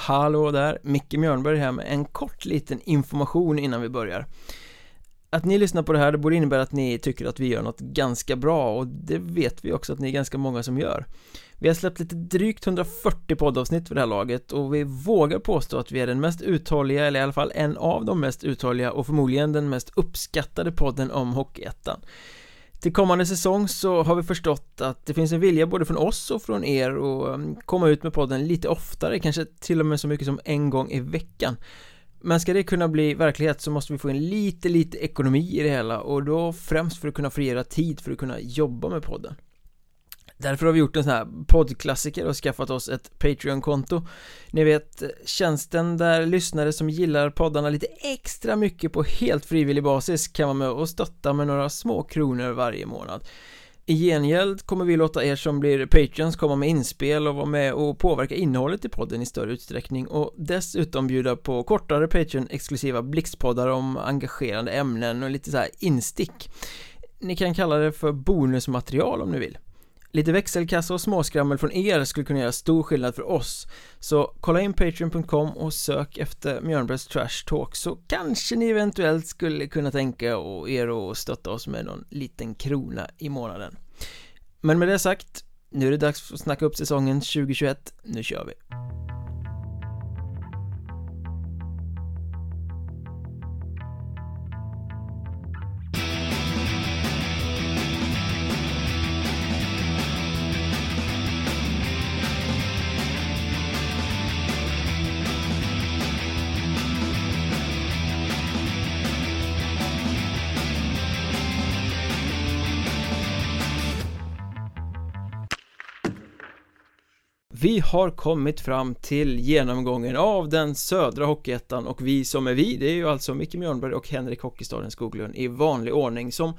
Hallå där, Micke Mjörnberg här med en kort liten information innan vi börjar. Att ni lyssnar på det här, det borde innebära att ni tycker att vi gör något ganska bra och det vet vi också att ni är ganska många som gör. Vi har släppt lite drygt 140 poddavsnitt för det här laget och vi vågar påstå att vi är den mest uthålliga, eller i alla fall en av de mest uthålliga och förmodligen den mest uppskattade podden om Hockeyettan till kommande säsong så har vi förstått att det finns en vilja både från oss och från er att um, komma ut med podden lite oftare, kanske till och med så mycket som en gång i veckan. Men ska det kunna bli verklighet så måste vi få in lite, lite ekonomi i det hela och då främst för att kunna frigöra tid för att kunna jobba med podden. Därför har vi gjort en sån här poddklassiker och skaffat oss ett Patreon-konto. Ni vet, eh, tjänsten där lyssnare som gillar poddarna lite extra mycket på helt frivillig basis kan vara med och stötta med några små kronor varje månad. I gengäld kommer vi låta er som blir Patreons komma med inspel och vara med och påverka innehållet i podden i större utsträckning och dessutom bjuda på kortare Patreon-exklusiva blixtpoddar om engagerande ämnen och lite så här instick. Ni kan kalla det för bonusmaterial om ni vill. Lite växelkassa och småskrammel från er skulle kunna göra stor skillnad för oss. Så kolla in Patreon.com och sök efter Mjörnbergs Trash Talk så kanske ni eventuellt skulle kunna tänka er att stötta oss med någon liten krona i månaden. Men med det sagt, nu är det dags att snacka upp säsongen 2021, nu kör vi! Vi har kommit fram till genomgången av den södra Hockeyettan och vi som är vi, det är ju alltså Micke Mjörnberg och Henrik Hockeystaden Skoglund i vanlig ordning som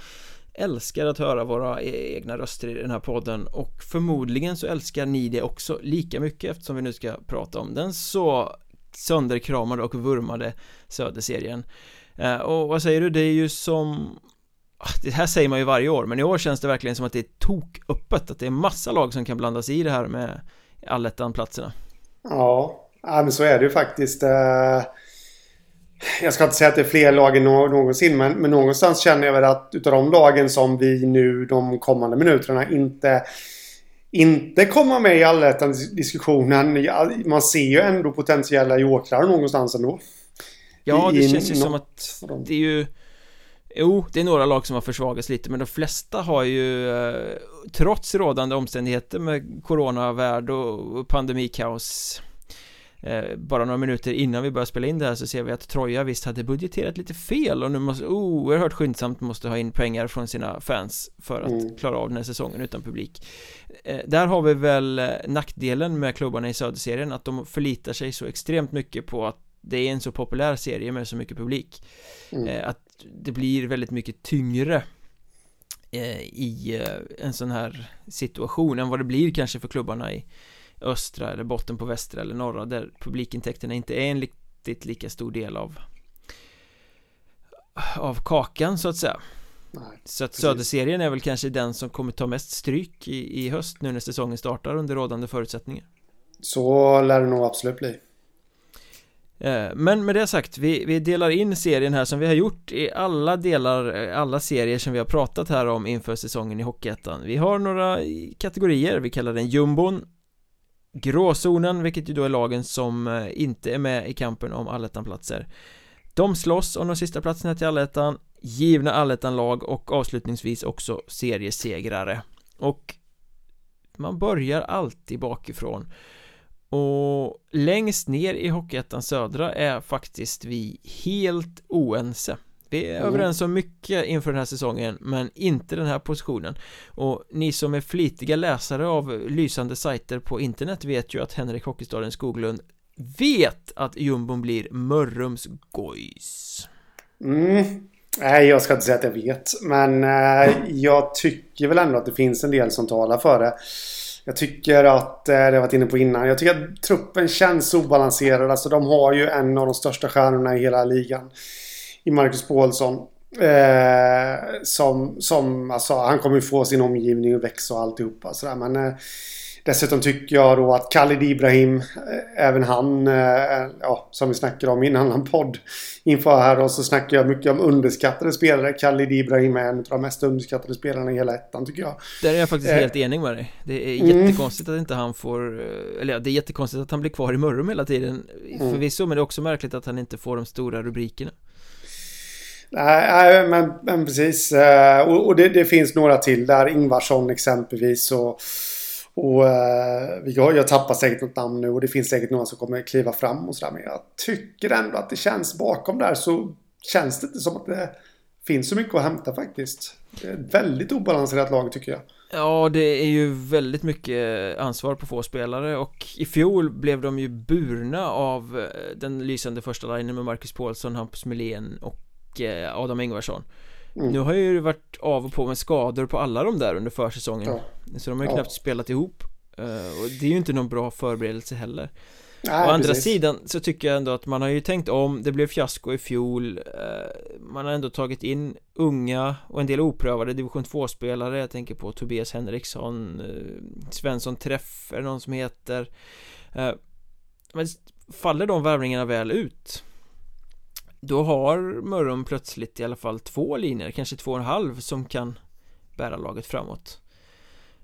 älskar att höra våra e- egna röster i den här podden och förmodligen så älskar ni det också lika mycket eftersom vi nu ska prata om den så sönderkramade och vurmade Söderserien. Eh, och vad säger du, det är ju som ah, det här säger man ju varje år men i år känns det verkligen som att det är toköppet att det är massa lag som kan blandas i det här med allettan-platserna. Ja, men så är det ju faktiskt. Eh, jag ska inte säga att det är fler lag än någonsin, men, men någonstans känner jag väl att utav de lagen som vi nu de kommande minuterna inte inte komma med i allettan-diskussionen. Man ser ju ändå potentiella jokrar någonstans ändå. Ja, det känns ju som att det är ju Jo, det är några lag som har försvagats lite men de flesta har ju eh, Trots rådande omständigheter med coronavärld och pandemikaos eh, Bara några minuter innan vi börjar spela in det här så ser vi att Troja visst hade budgeterat lite fel och nu måste oerhört skyndsamt måste ha in pengar från sina fans för att mm. klara av den här säsongen utan publik eh, Där har vi väl nackdelen med klubbarna i söderserien att de förlitar sig så extremt mycket på att det är en så populär serie med så mycket publik mm. Att det blir väldigt mycket tyngre eh, i eh, en sån här situation än vad det blir kanske för klubbarna i östra eller botten på västra eller norra där publikintäkterna inte är en riktigt lika stor del av av kakan så att säga. Nej, så att Söderserien är väl kanske den som kommer ta mest stryk i, i höst nu när säsongen startar under rådande förutsättningar. Så lär det nog absolut bli Eh, men med det sagt, vi, vi delar in serien här som vi har gjort i alla delar, eh, alla serier som vi har pratat här om inför säsongen i Hockeyettan. Vi har några kategorier, vi kallar den jumbon Gråzonen, vilket ju då är lagen som eh, inte är med i kampen om allettanplatser. De slåss om de sista platserna till allettan Givna allettanlag och avslutningsvis också seriesegrare. Och man börjar alltid bakifrån och längst ner i Hockeyettan Södra är faktiskt vi helt oense Vi är mm. överens om mycket inför den här säsongen men inte den här positionen Och ni som är flitiga läsare av lysande sajter på internet vet ju att Henrik Hockeystaden Skoglund vet att jumbon blir Mörrums Gojs Mm Nej, jag ska inte säga att jag vet. Men eh, jag tycker väl ändå att det finns en del som talar för det. Jag tycker att, eh, det har jag varit inne på innan, jag tycker att truppen känns obalanserad. Alltså de har ju en av de största stjärnorna i hela ligan. I Marcus Paulsson. Eh, som, som, alltså han kommer ju få sin omgivning att växa och alltihopa sådär. Men eh, Dessutom tycker jag då att Khalid Ibrahim, eh, även han, eh, ja, som vi snackade om i en annan podd inför här och så snackar jag mycket om underskattade spelare. Khalid Ibrahim är en av de mest underskattade spelarna i hela ettan tycker jag. Där är jag faktiskt eh. helt enig med dig. Det är mm. jättekonstigt att inte han får, eller ja, det är jättekonstigt att han blir kvar i Mörrum hela tiden. Mm. Förvisso, men det är också märkligt att han inte får de stora rubrikerna. Nej, men, men precis. Och, och det, det, finns några till där. Ingvarsson exempelvis. Och, och eh, jag, jag tappar säkert något namn nu och det finns säkert några som kommer kliva fram och sådär. Men jag tycker ändå att det känns bakom där så känns det inte som att det finns så mycket att hämta faktiskt. Det är ett väldigt obalanserat lag tycker jag. Ja, det är ju väldigt mycket ansvar på få spelare och i fjol blev de ju burna av eh, den lysande första linjen med Marcus Paulsson, Hampus Melén och eh, Adam Ingvarsson. Mm. Nu har ju det varit av och på med skador på alla de där under försäsongen ja. Så de har ju ja. knappt spelat ihop eh, Och det är ju inte någon bra förberedelse heller Nej, Å andra precis. sidan så tycker jag ändå att man har ju tänkt om Det blev fiasko i fjol eh, Man har ändå tagit in unga och en del oprövade division 2-spelare Jag tänker på Tobias Henriksson eh, Svensson Träff är det någon som heter Men faller de värvningarna väl ut då har Mörrum plötsligt i alla fall två linjer, kanske två och en halv som kan bära laget framåt.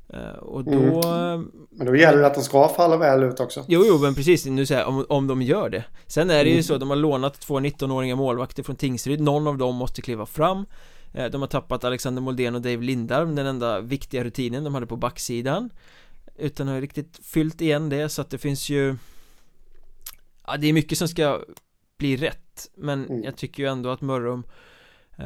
Eh, och då... Mm. Men då gäller det att de ska falla väl ut också. Jo, jo, men precis, nu säger om, om de gör det. Sen är det ju mm. så, de har lånat två 19-åriga målvakter från Tingsryd. Någon av dem måste kliva fram. Eh, De har tappat Alexander Moldén och Dave Lindarm Den enda viktiga rutinen de hade på backsidan. Utan har riktigt fyllt igen det så att det finns ju Ja, det är mycket som ska bli rätt men mm. jag tycker ju ändå att Mörrum eh,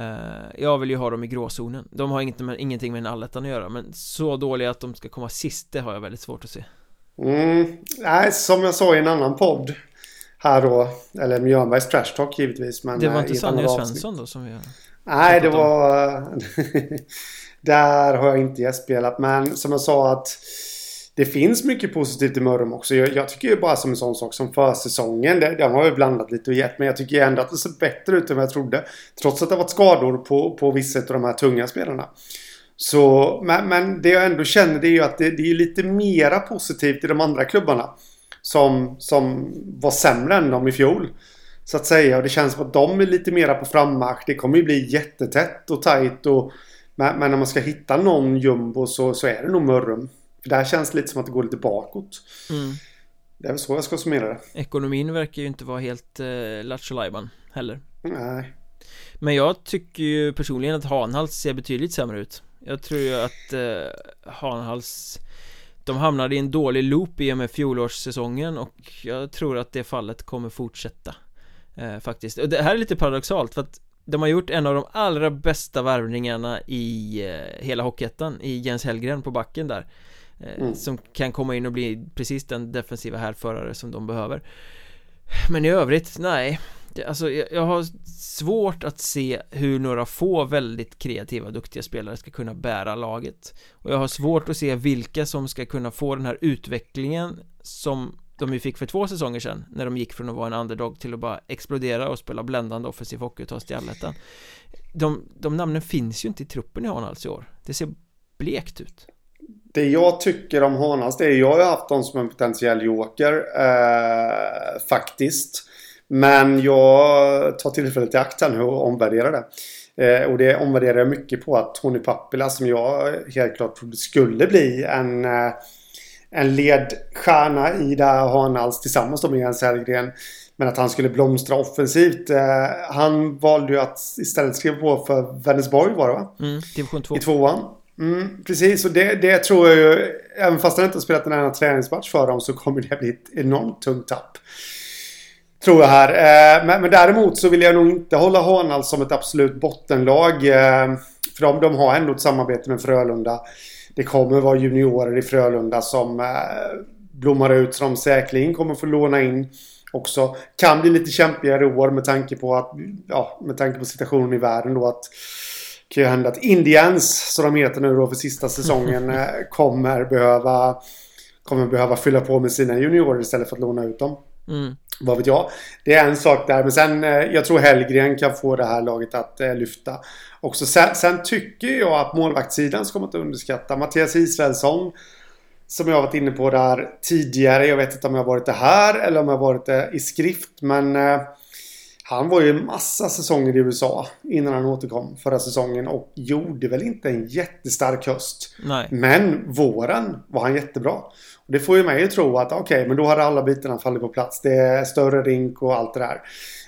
Jag vill ju ha dem i gråzonen De har inget med, ingenting med en allettan att göra Men så dåliga att de ska komma sist Det har jag väldigt svårt att se mm. Nej, som jag sa i en annan podd Här då Eller Mjörnbergs Trash Talk givetvis men Det var inte Sanne Svensson då som vi har Nej, det var Där har jag inte gästspelat men som jag sa att det finns mycket positivt i Mörrum också. Jag, jag tycker ju bara som en sån sak som försäsongen. Det, den har ju blandat lite och gett. Men jag tycker ändå att det ser bättre ut än vad jag trodde. Trots att det har varit skador på, på vissa av de här tunga spelarna. Så, men, men det jag ändå känner det är ju att det, det är lite mera positivt i de andra klubbarna. Som, som var sämre än dem i fjol. Så att säga. Och det känns som att de är lite mera på frammarsch. Det kommer ju bli jättetätt och tajt. Och, men, men när man ska hitta någon jumbo så, så är det nog Mörrum. För där känns det lite som att det går lite bakåt. Mm. Det är väl så jag ska summera det. Ekonomin verkar ju inte vara helt eh, lattjo heller. Nej. Men jag tycker ju personligen att Hanhals ser betydligt sämre ut. Jag tror ju att eh, Hanhals de hamnade i en dålig loop i och med fjolårssäsongen och jag tror att det fallet kommer fortsätta eh, Faktiskt, och det här är lite paradoxalt för att de har gjort en av de allra bästa värvningarna i eh, hela Hockeyettan i Jens Hellgren på backen där mm. Som kan komma in och bli precis den defensiva härförare som de behöver. Men i övrigt, nej. Alltså jag, har svårt att se hur några få väldigt kreativa duktiga spelare ska kunna bära laget. Och jag har svårt att se vilka som ska kunna få den här utvecklingen som de ju fick för två säsonger sedan när de gick från att vara en underdog till att bara explodera och spela bländande offensiv hockey och ta sig till allettan de, de namnen finns ju inte i truppen i alls i år. Det ser blekt ut det jag tycker om Hanals, det är jag har haft dem som en potentiell joker. Eh, faktiskt. Men jag tar tillfället i akt här nu och omvärderar det. Eh, och det omvärderar jag mycket på att Tony Pappila som jag helt klart trodde skulle bli en, eh, en ledstjärna i det här Hanals tillsammans med Jens Hellgren. Men att han skulle blomstra offensivt. Eh, han valde ju att istället skriva på för Vänersborg var det va? Mm, division 2. I tvåan. Mm, precis, och det, det, tror jag ju... Även fast han inte har spelat en enda träningsmatch för dem så kommer det bli ett enormt tungt tapp. Tror jag här. Eh, men, men, däremot så vill jag nog inte hålla Hanal som ett absolut bottenlag. Eh, för de, de har ändå ett samarbete med Frölunda. Det kommer vara juniorer i Frölunda som eh, blommar ut som säkerligen kommer få låna in också. Kan bli lite kämpigare i år med tanke på att, ja, med tanke på situationen i världen då att kan ju hända att Indians, som de heter nu då för sista säsongen, eh, kommer behöva kommer behöva fylla på med sina juniorer istället för att låna ut dem. Mm. Vad vet jag. Det är en sak där. Men sen, eh, jag tror Hellgren kan få det här laget att eh, lyfta. Också sen, sen tycker jag att målvaktssidan ska man inte underskatta. Mattias Israelsson som jag varit inne på där tidigare. Jag vet inte om jag har varit det här eller om jag har varit det i skrift. Men eh, han var ju en massa säsonger i USA innan han återkom förra säsongen och gjorde väl inte en jättestark höst. Nej. Men våren var han jättebra. Och det får ju mig att tro att okej, okay, men då har alla bitarna fallit på plats. Det är större rink och allt det där.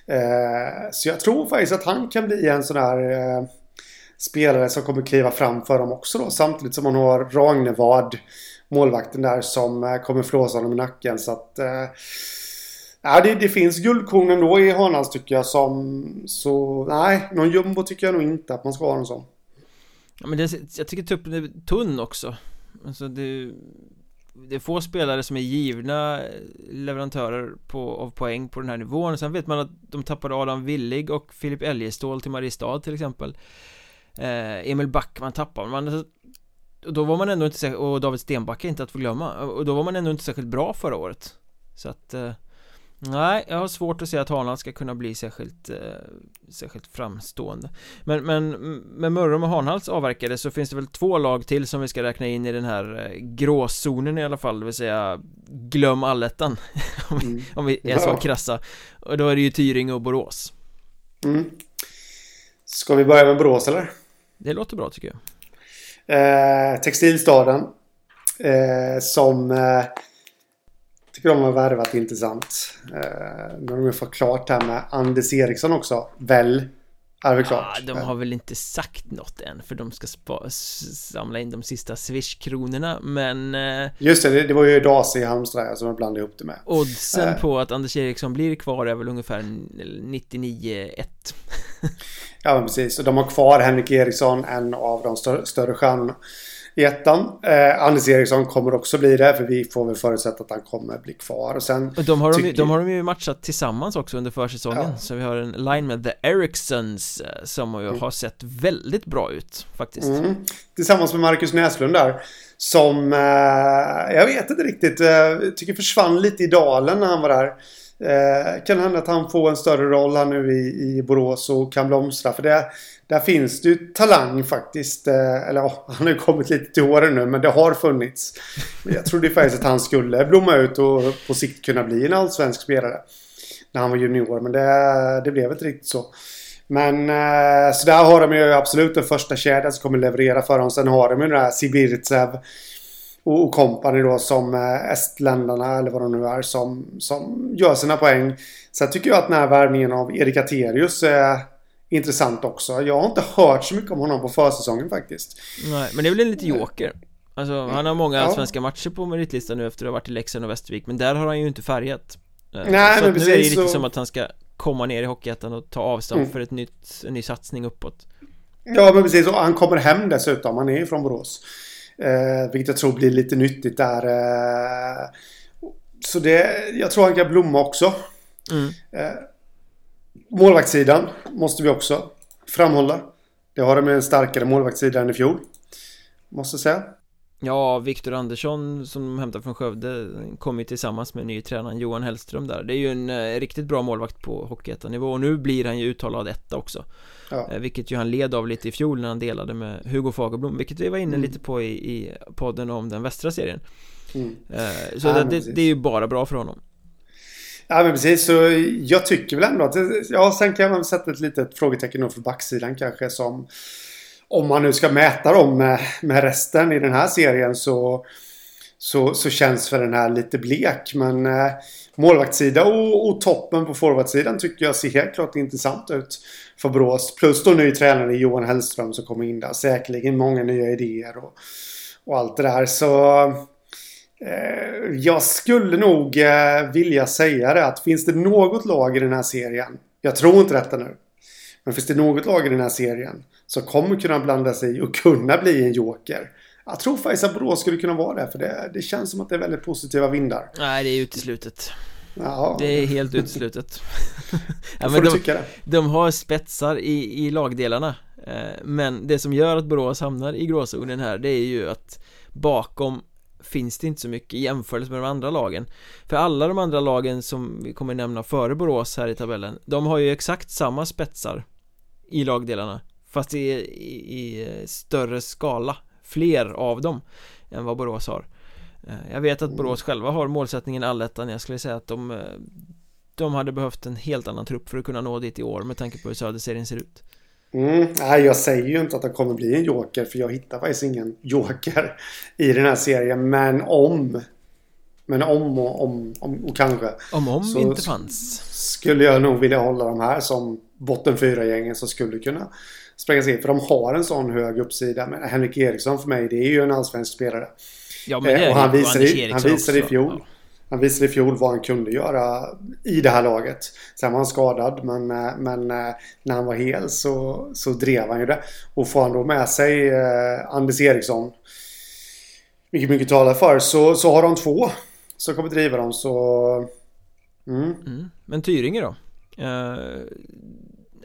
Eh, så jag tror faktiskt att han kan bli en sån där eh, spelare som kommer kliva fram för dem också då. Samtidigt som man har Ragnevad, målvakten där, som eh, kommer flåsa honom i nacken. Så att... Ja, det, det finns guldkorn ändå i Hanals tycker jag som... Så nej, någon jumbo tycker jag nog inte att man ska ha någon sån. Ja, men det, jag tycker tuppen är tunn också. Alltså det, det är få spelare som är givna leverantörer på, av poäng på den här nivån. Sen vet man att de tappade Adam Willig och Filip Eljestål till Mariestad till exempel. Eh, Emil Backman tappade man. Alltså, och då var man ändå inte och David Stenbacka inte att få glömma. Och då var man ändå inte särskilt bra förra året. Så att eh, Nej, jag har svårt att se att Haaland ska kunna bli särskilt, eh, särskilt framstående Men, men med Mörrum och Hanhals avverkade så finns det väl två lag till som vi ska räkna in i den här eh, gråzonen i alla fall Det vill säga Glöm allettan om, mm. om vi är så krassa Och då är det ju Tyring och Borås mm. Ska vi börja med Borås eller? Det låter bra tycker jag eh, Textilstaden eh, Som eh, tycker de har värvat intressant. Eh, nu har de fått klart det här med Anders Eriksson också. Väl? Är det klart? Ja, de har väl inte sagt något än för de ska samla in de sista swish-kronorna men eh, Just det, det, var ju Dase i Halmstad som jag blandade ihop det med Oddsen eh. på att Anders Eriksson blir kvar är väl ungefär 99-1 Ja men precis, och de har kvar Henrik Eriksson, en av de större, större stjärnorna i ettan. Eh, Anders Eriksson kommer också bli det för vi får väl förutsätta att han kommer bli kvar och sen och de har, de, de har de ju matchat tillsammans också under försäsongen ja. så vi har en line med The Ericssons eh, som ju mm. har sett väldigt bra ut faktiskt mm. Tillsammans med Marcus Näslund där som eh, jag vet inte riktigt eh, tycker försvann lite i dalen när han var där Eh, kan hända att han får en större roll här nu i, i Borås och kan blomstra. För det, där finns det ju talang faktiskt. Eh, eller ja, han har ju kommit lite till åren nu men det har funnits. Jag trodde faktiskt att han skulle blomma ut och på sikt kunna bli en allsvensk spelare. När han var junior men det, det blev inte riktigt så. Men eh, så där har de ju absolut en första kedja som kommer leverera för honom. Sen har de ju den här Sigvirtsev och, company då som eh, estländarna eller vad de nu är som, som gör sina poäng. Sen tycker jag att den här värvningen av Erik Aterius är intressant också. Jag har inte hört så mycket om honom på försäsongen faktiskt. Nej, men det är väl en lite joker. Alltså han har många ja. svenska matcher på meritlistan nu efter att ha varit i Leksand och Västervik Men där har han ju inte färgat eh, Nej så men precis nu är det lite så... som att han ska komma ner i Hockeyettan och ta avstånd mm. för ett nytt, en ny satsning uppåt Ja men precis och han kommer hem dessutom, han är ju från Borås Eh, vilket jag tror blir lite nyttigt där. Eh, så det, jag tror han kan blomma också. Mm. Eh, målvaktssidan måste vi också framhålla. Det har de en starkare målvaktssida än i fjol. Måste säga. Ja, Viktor Andersson som de hämtar från Skövde kom ju tillsammans med ny tränaren Johan Hellström där. Det är ju en eh, riktigt bra målvakt på Hockeyettan-nivå. Och nu blir han ju uttalad etta också. Ja. eh, Vilket ju han led av lite i fjol när han delade med Hugo Fagerblom Vilket vi var inne mm. lite på i, i podden om den västra serien. Mm. eh, Så ja, det, det, det, är ju bara bra för honom. Ja men precis, så jag tycker väl ändå att Ja, sen kan man sätta ett litet frågetecken för backsidan kanske som om man nu ska mäta dem med, med resten i den här serien så, så, så känns väl den här lite blek. Men eh, målvaktssida och, och, toppen på forwardsidan tycker jag ser helt klart intressant ut för Brås. Plus då ny tränare Johan Hellström som kommer in där. Säkerligen många nya idéer och, och allt det där. Så eh, jag skulle nog eh, vilja säga det att finns det något lag i den här serien. Jag tror inte detta nu. Men finns det något lag i den här serien som kommer kunna blanda sig och kunna bli en joker. Jag tror faktiskt att Borås skulle kunna vara det för det, det känns som att det är väldigt positiva vindar. Nej, det är uteslutet. Ja. Det är helt uteslutet. ja, men de, de har spetsar i, i lagdelarna. Eh, men det som gör att Borås hamnar i gråzonen här det är ju att bakom finns det inte så mycket i jämförelse med de andra lagen För alla de andra lagen som vi kommer nämna före Borås här i tabellen De har ju exakt samma spetsar I lagdelarna Fast i, i, i större skala Fler av dem Än vad Borås har Jag vet att Borås själva har målsättningen allettan Jag skulle säga att de De hade behövt en helt annan trupp för att kunna nå dit i år med tanke på hur Söderserien ser ut Mm, nej, jag säger ju inte att det kommer bli en joker för jag hittar faktiskt ingen joker i den här serien. Men om men om och, om, om och kanske. Om om så inte fanns. Skulle jag nog vilja hålla de här som botten fyra gängen som skulle kunna sprängas in. För de har en sån hög uppsida. Men Henrik Eriksson för mig det är ju en allsvensk spelare. Ja men det är eh, och han visade, i, han visade i fjol. Ja. Han visade i fjol vad han kunde göra i det här laget. Sen var han skadad men, eh, men eh, när han var hel så, så drev han ju det. Och får han då med sig Anders Eriksson vilket mycket talar för så, så har de två som kommer driva dem så... Mm. Mm. Men Tyringe då?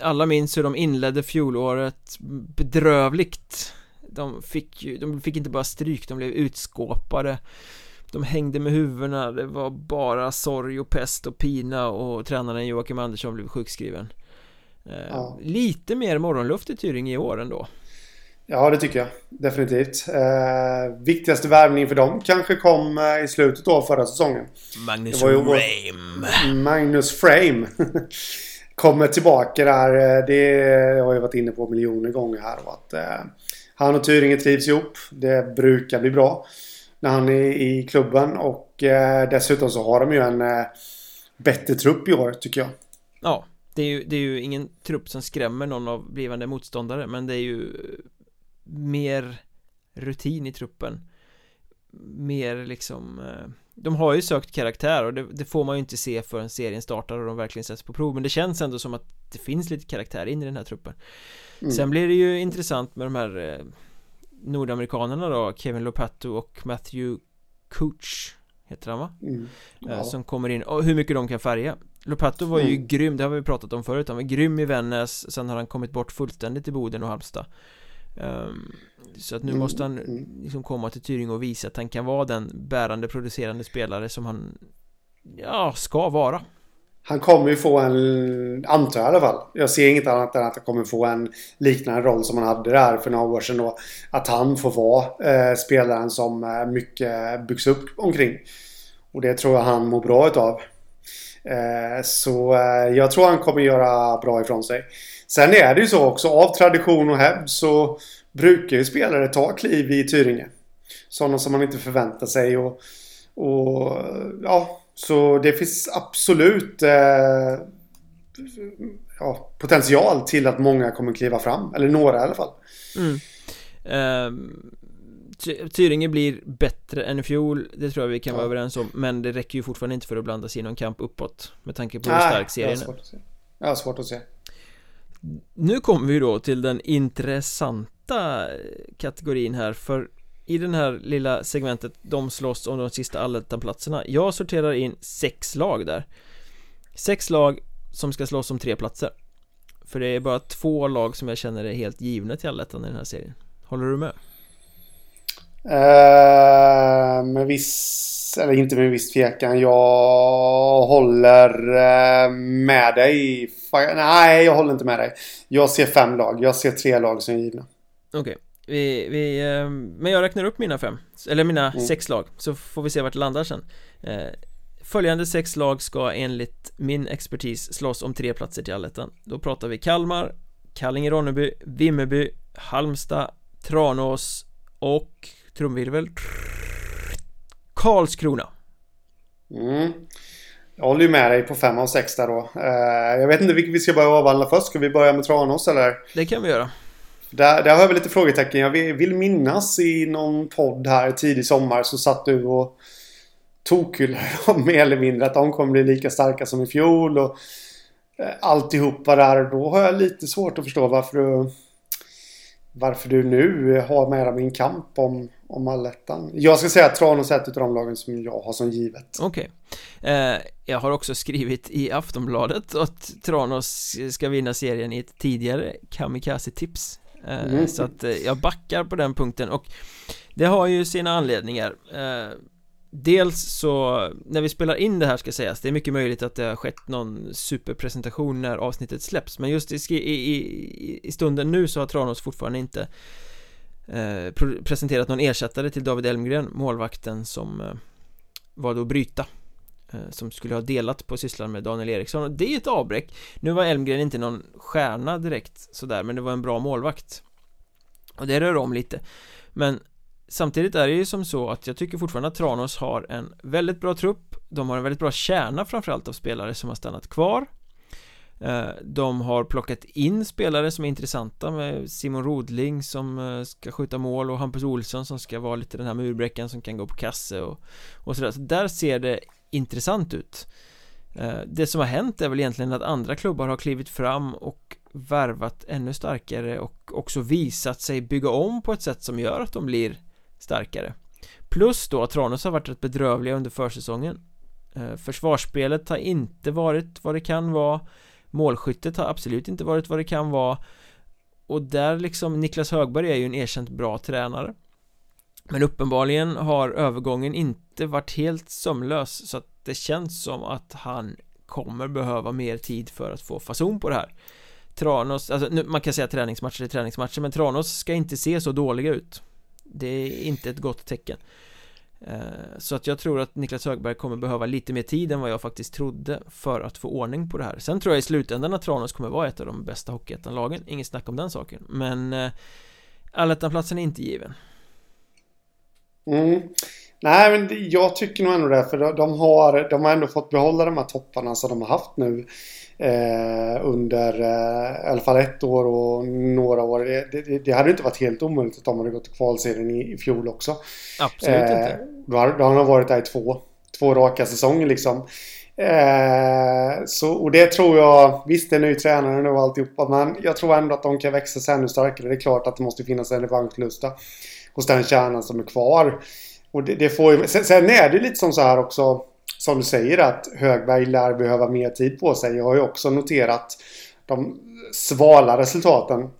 Alla minns hur de inledde fjolåret bedrövligt De fick ju, de fick inte bara stryk, de blev utskåpade De hängde med huvudena, det var bara sorg och pest och pina och tränaren Joakim Andersson blev sjukskriven eh, ja. Lite mer morgonluft i Tyringe i år ändå Ja, det tycker jag. Definitivt. Eh, viktigaste värvning för dem kanske kom eh, i slutet då förra säsongen. Magnus Frame. Magnus Frame. Kommer tillbaka där. Eh, det har jag varit inne på miljoner gånger här. Och att, eh, han och Tyringe trivs ihop. Det brukar bli bra när han är i klubben. Och eh, dessutom så har de ju en eh, bättre trupp i år tycker jag. Ja, det är, ju, det är ju ingen trupp som skrämmer någon av blivande motståndare. Men det är ju mer rutin i truppen mer liksom eh, de har ju sökt karaktär och det, det, får man ju inte se förrän serien startar och de verkligen sätts på prov men det känns ändå som att det finns lite karaktär in i den här truppen mm. Sen blir det ju intressant med de här eh, Nordamerikanerna då Kevin Lopato och Matthew Cooch Heter han va? Mm. Eh, ja. Som kommer in och hur mycket de kan färga Lopato var ju mm. grym, det har vi pratat om förut Han var grym i Vännäs Sen har han kommit bort fullständigt i Boden och Halmstad Um, så att nu mm, måste han mm. liksom komma till Tyringe och visa att han kan vara den bärande producerande spelare som han Ja, ska vara. Han kommer ju få en, antar jag i alla fall. Jag ser inget annat än att han kommer få en liknande roll som han hade där för några år sedan då. Att han får vara eh, spelaren som eh, mycket byggs upp omkring. Och det tror jag han mår bra utav. Eh, Så eh, jag tror han kommer göra bra ifrån sig Sen är det ju så också av tradition och hävd så brukar ju spelare ta kliv i Tyringe. Sådana som man inte förväntar sig och, och ja, så det finns absolut eh, ja, potential till att många kommer kliva fram. Eller några i alla fall. Mm. Um... Tyringe blir bättre än i fjol, det tror jag vi kan ja. vara överens om Men det räcker ju fortfarande inte för att blanda sig i någon kamp uppåt Med tanke på hur stark serien är Jag har svårt att se nu kommer vi då till den intressanta kategorin här för i den här lilla segmentet De slåss om de sista allettan-platserna Jag sorterar in sex lag där. Sex lag som ska slåss om tre platser. För det är bara två lag som jag känner är helt givna till allettan i den här serien. Håller du med? Uh, med viss, eller inte med viss tvekan. Jag håller uh, med dig. Nej, jag håller inte med dig. Jag ser fem lag. Jag ser tre lag som är givna. Okej. Okay. Vi, vi, uh, men jag räknar upp mina fem. Eller mina mm. sex lag. Så får vi se vart det landar sen. Följande sex lag ska enligt min expertis slåss om tre platser till allettan. Då pratar vi Kalmar, Kallinge-Ronneby, Vimmerby, Halmstad, Tranås och trumvirvel Karlskrona mm. Jag håller ju med dig på fem av sex där då uh, Jag vet inte vilket vi ska börja avhandla först Ska vi börja med Tranås eller? Det kan vi göra där, där har jag väl lite frågetecken Jag vill, vill minnas i någon podd här tidig sommar så satt du och tokhyllade dem mer eller mindre att de kommer bli lika starka som i fjol och uh, alltihopa där. Då har jag lite svårt att förstå varför du varför du nu har med dem i en kamp om, om allettan. Jag ska säga att Tranås är ett av de lagen som jag har som givet. Okej. Okay. Eh, jag har också skrivit i Aftonbladet att Tranås ska vinna serien i ett tidigare Kamikaze-tips. Eh, mm. Så att eh, jag backar på den punkten och det har ju sina anledningar. Eh, Dels så, när vi spelar in det här ska sägas, det är mycket möjligt att det har skett någon superpresentation när avsnittet släpps Men just i, i, i stunden nu så har Tranås fortfarande inte eh, presenterat någon ersättare till David Elmgren, målvakten som eh, var då bryta eh, som skulle ha delat på sysslan med Daniel Eriksson. Och det är ett avbräck. Nu var Elmgren inte någon stjärna direkt sådär men det var en bra målvakt. Och det rör om lite. Men Samtidigt är det ju som så att jag tycker fortfarande att Tranås har en väldigt bra trupp. De har en väldigt bra kärna framförallt av spelare som har stannat kvar. Eh, de har plockat in spelare som är intressanta med Simon Rodling som eh, ska skjuta mål och Hampus Olsson som ska vara lite den här murbräckan som kan gå på kasse och, och sådär. Så där ser det intressant ut. Eh, det som har hänt är väl egentligen att andra klubbar har klivit fram och värvat ännu starkare och också visat sig bygga om på ett sätt som gör att de blir starkare. Plus då att Tranås har varit rätt bedrövliga under försäsongen. Försvarsspelet har inte varit vad det kan vara. Målskyttet har absolut inte varit vad det kan vara. Och där liksom Niklas Högberg är ju en erkänt bra tränare. Men uppenbarligen har övergången inte varit helt sömlös så att det känns som att han kommer behöva mer tid för att få fason på det här. Tranås, alltså nu, man kan säga träningsmatcher är träningsmatcher men Tranås ska inte se så dåliga ut. Det är inte ett gott tecken. Eh, så att jag tror att Niklas Högberg kommer behöva lite mer tid än vad jag faktiskt trodde för att få ordning på det här. Sen tror jag i slutändan att Tranås kommer vara ett av de bästa Hockeyettan-lagen. Inget snack om den saken. Men eh, Allettan-platsen är inte given. Mm. Nej men jag tycker nog ändå det för de har, de har ändå fått behålla de här topparna som de har haft nu eh, under eh, i alla fall ett år och några år. Det, det, det, hade inte varit helt omöjligt att de hade gått till kvalserien i, i fjol också. Absolut eh, inte. Då har, då har de varit där i två, två raka säsonger liksom. Eh, så, och det tror jag, visst det är ny tränare nu och alltihopa, men jag tror ändå att de kan växa sig ännu starkare. Det är klart att det måste finnas en revanschlusta hos den kärnan som är kvar. Och det, det får ju, sen, sen är det lite som så här också som du säger att Högberg lär behöva mer tid på sig. Jag har ju också noterat de svala resultaten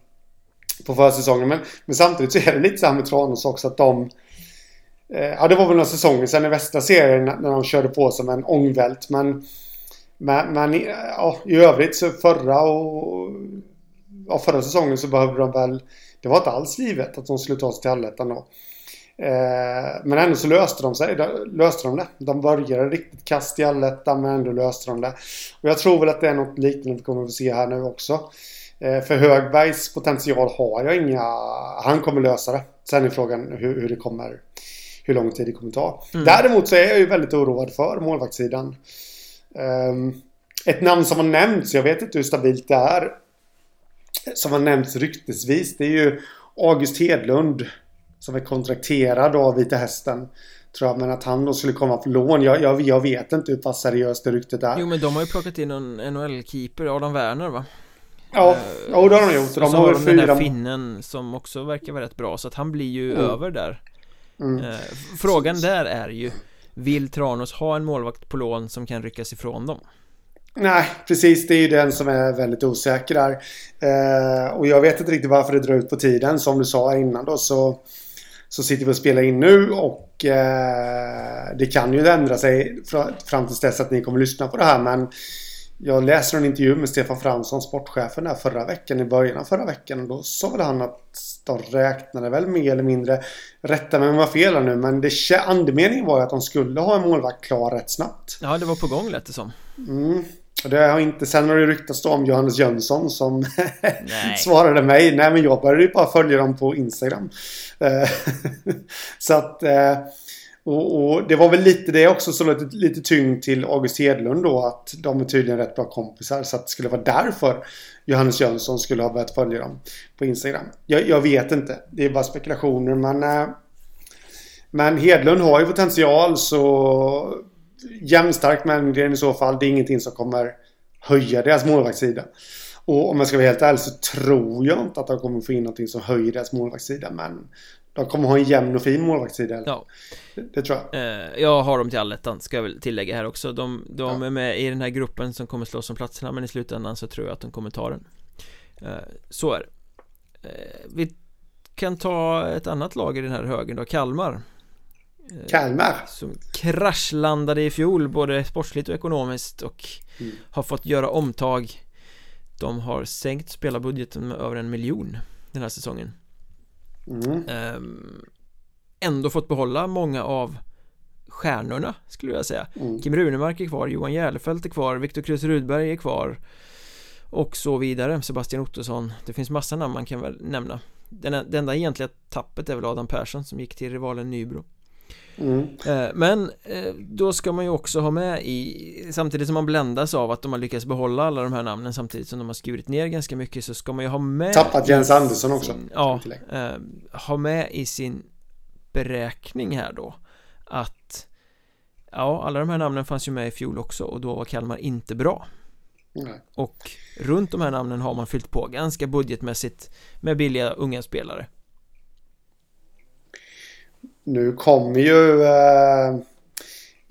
på försäsongen. Men, men samtidigt så är det lite så här med Tranås också att de... Eh, ja, det var väl några säsonger sedan i västra serien när de körde på som en ångvält. Men, men, men ja, i övrigt så förra och... Ja, förra säsongen så behövde de väl... Det var inte alls givet att de skulle ta sig till allettan då. Eh, men ändå så löste de sig. Löste de det. De började riktigt kast i allettan men ändå löste de det. Och jag tror väl att det är något liknande vi kommer att få se här nu också. Eh, för Högbergs potential har jag inga... Han kommer lösa det. Sen är frågan hur, hur det kommer... Hur lång tid det kommer ta. Mm. Däremot så är jag ju väldigt oroad för målvaktssidan. Um, ett namn som har nämnts, jag vet inte hur stabilt det är. Som har nämnts ryktesvis, det är ju August Hedlund som är kontrakterad av Vita Hästen. Tror jag, men att han då skulle komma på lån. Jag, jag, jag vet inte hur pass seriöst det ryktet är. Jo, men de har ju plockat in en NHL-keeper, Adam Werner va? Ja, uh, oh, det har de gjort. De har, har de den där finnen som också verkar vara rätt bra, så att han blir ju mm. över där. Mm. Uh, frågan där är ju, vill Tranås ha en målvakt på lån som kan ryckas ifrån dem? Nej, precis. Det är ju den som är väldigt osäker där. Uh, och jag vet inte riktigt varför det drar ut på tiden. Som du sa innan då så så sitter vi och spelar in nu och eh, det kan ju ändra sig fram tills dess att ni kommer lyssna på det här men jag läser en intervju med Stefan Fransson, sportchefen där förra veckan, i början av förra veckan. Och då sa väl han att de räknade väl mer eller mindre, rätta mig om jag har fel nu, men det, andemeningen var ju att de skulle ha en målvakt klar rätt snabbt. Ja, det var på gång lät det som. Mm. Det har inte, sen har det ryktats om Johannes Jönsson som svarade mig. Nej men jag började ju bara följa dem på Instagram. Eh, så att... Eh, och, och, det var väl lite det också som lite, lite tyngd till August Hedlund då att de är tydligen rätt bra kompisar. Så att det skulle vara därför Johannes Jönsson skulle ha börjat följa dem på Instagram. Jag, jag vet inte. Det är bara spekulationer men... Eh, men Hedlund har ju potential så jämnstarkt med Elmgren i så fall. Det är ingenting som kommer höja deras målvaktssida. Och om jag ska vara helt ärlig så tror jag inte att de kommer få in någonting som höjer deras målvaktssida. Men de kommer ha en jämn och fin målvaktssida. Ja. Det, det, tror jag. Eh, jag har dem till allettan, ska jag väl tillägga här också. De, de ja. är med i den här gruppen som kommer slåss om platserna. Men i slutändan så tror jag att de kommer ta den. Eh, så är det. Eh, vi kan ta ett annat lag i den här högen då, Kalmar. Kalmar. Som kraschlandade i fjol både sportsligt och ekonomiskt och mm. har fått göra omtag. De har sänkt spelarbudgeten med över en miljon den här säsongen. Mm. um, Ändå fått behålla många av stjärnorna skulle jag säga. Mm. Kim Runemark är kvar, Johan Järlefelt är kvar, Viktor Krus Rudberg är kvar Och så vidare, Sebastian Ottosson. Det finns massa namn man kan väl nämna. Den, det enda egentliga tappet är väl Adam Persson som gick till rivalen Nybro Mm. Eh, men eh, då ska man ju också ha med i Samtidigt som man bländas av att de har lyckats behålla alla de här namnen Samtidigt som de har skurit ner ganska mycket så ska man ju ha med Tappat Jens Andersson också sin, Ja, eh, ha med i sin beräkning här då Att Ja, alla de här namnen fanns ju med i fjol också och då var Kalmar inte bra Nej. Och runt de här namnen har man fyllt på ganska budgetmässigt med billiga unga spelare nu kommer ju... Eh,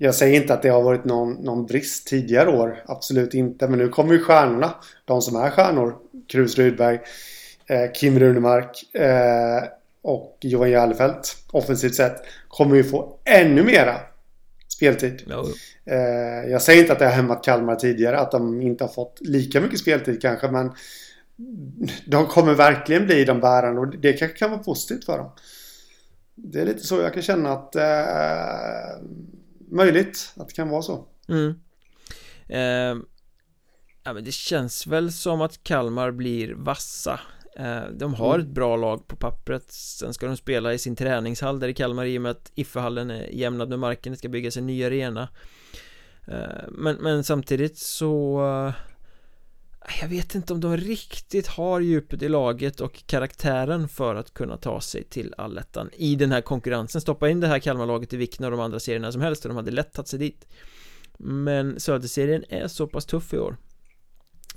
jag säger inte att det har varit någon, någon brist tidigare år. Absolut inte. Men nu kommer ju stjärnorna. De som är stjärnor. Krus Rydberg. Eh, Kim Runemark. Eh, och Johan Järlefelt. Offensivt sett. Kommer ju få ännu mera speltid. No. Eh, jag säger inte att det har hämmat Kalmar tidigare. Att de inte har fått lika mycket speltid kanske. Men de kommer verkligen bli de bärande. Och det kanske kan vara positivt för dem det är lite så jag kan känna att eh, möjligt att det kan vara så. Mm. Eh, ja, men det känns väl som att Kalmar blir vassa. Eh, de har mm. ett bra lag på pappret. Sen ska de spela i sin träningshall där i Kalmar i och med att Ifehallen är jämnad med marken. Det ska byggas en ny arena. Eh, men, men samtidigt så jag vet inte om de riktigt har djupet i laget och karaktären för att kunna ta sig till allettan i den här konkurrensen. Stoppa in det här Kalmarlaget i vilken av de andra serierna som helst och de hade lätt tagit sig dit. Men Söderserien är så pass tuff i år.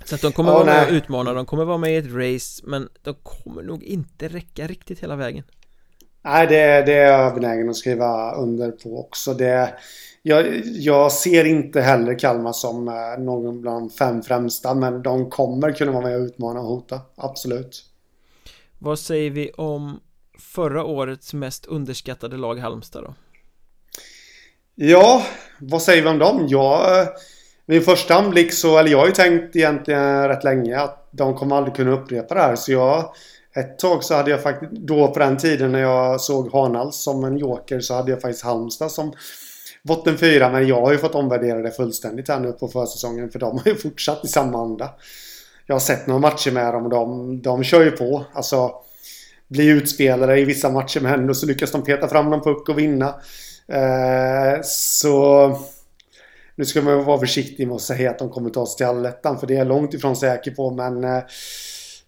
Så att de kommer oh, vara med och utmana, de kommer vara med i ett race Men de kommer nog inte räcka riktigt hela vägen. Nej, det, det är jag benägen att skriva under på också. Det jag, jag, ser inte heller Kalmar som eh, någon bland de fem främsta men de kommer kunna vara med och utmana och hota, absolut. Vad säger vi om förra årets mest underskattade lag Halmstad då? Ja, vad säger vi om dem? Jag, vid första anblick så, eller jag har ju tänkt egentligen rätt länge att de kommer aldrig kunna upprepa det här så jag ett tag så hade jag faktiskt, då på den tiden när jag såg Hanals som en joker så hade jag faktiskt Halmstad som botten fyra. Men jag har ju fått omvärdera det fullständigt här nu på försäsongen. För de har ju fortsatt i samma anda. Jag har sett några matcher med dem och de, de kör ju på. Alltså blir utspelare i vissa matcher men ändå så lyckas de peta fram någon puck och vinna. Eh, så nu ska man vara försiktig med att säga att de kommer ta sig till allettan för det är jag långt ifrån säker på men eh,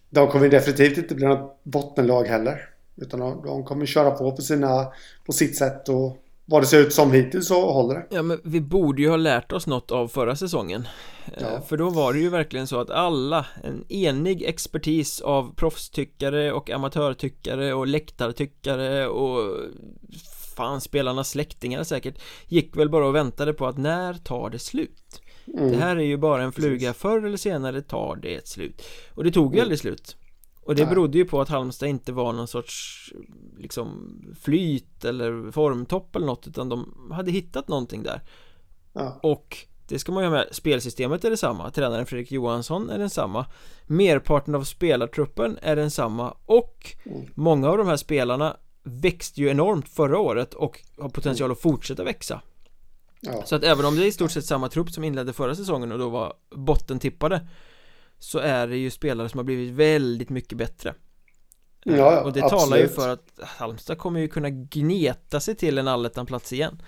de kommer definitivt inte bli något bottenlag heller. Utan de, de kommer köra på på, sina, på sitt sätt och vad det ser ut som hittills så håller det Ja men vi borde ju ha lärt oss något av förra säsongen ja. Eh, för då var det ju verkligen så att alla, en enig expertis av proffstyckare och amatörtyckare och läktartyckare och fan spelarnas släktingar säkert Gick väl bara och väntade på att när tar det slut? Mm. Det här är ju bara en fluga, Precis. förr eller senare tar det ett slut Och det tog ju mm. aldrig slut och det berodde ju på att Halmstad inte var någon sorts liksom flyt eller formtopp eller något utan de hade hittat någonting där. Ja. Och det ska man ju ha med, spelsystemet är detsamma. Tränaren Fredrik Johansson är densamma. Merparten av spelartruppen är densamma. Och mm. många av de här spelarna växte ju enormt förra året och har potential att fortsätta växa. Ja. Så att även om det är i stort sett samma trupp som inledde förra säsongen och då var bottentippade så är det ju spelare som har blivit väldigt mycket bättre. Ja, och det absolut. talar ju för att Halmstad kommer ju kunna gneta sig till en allettan-plats igen.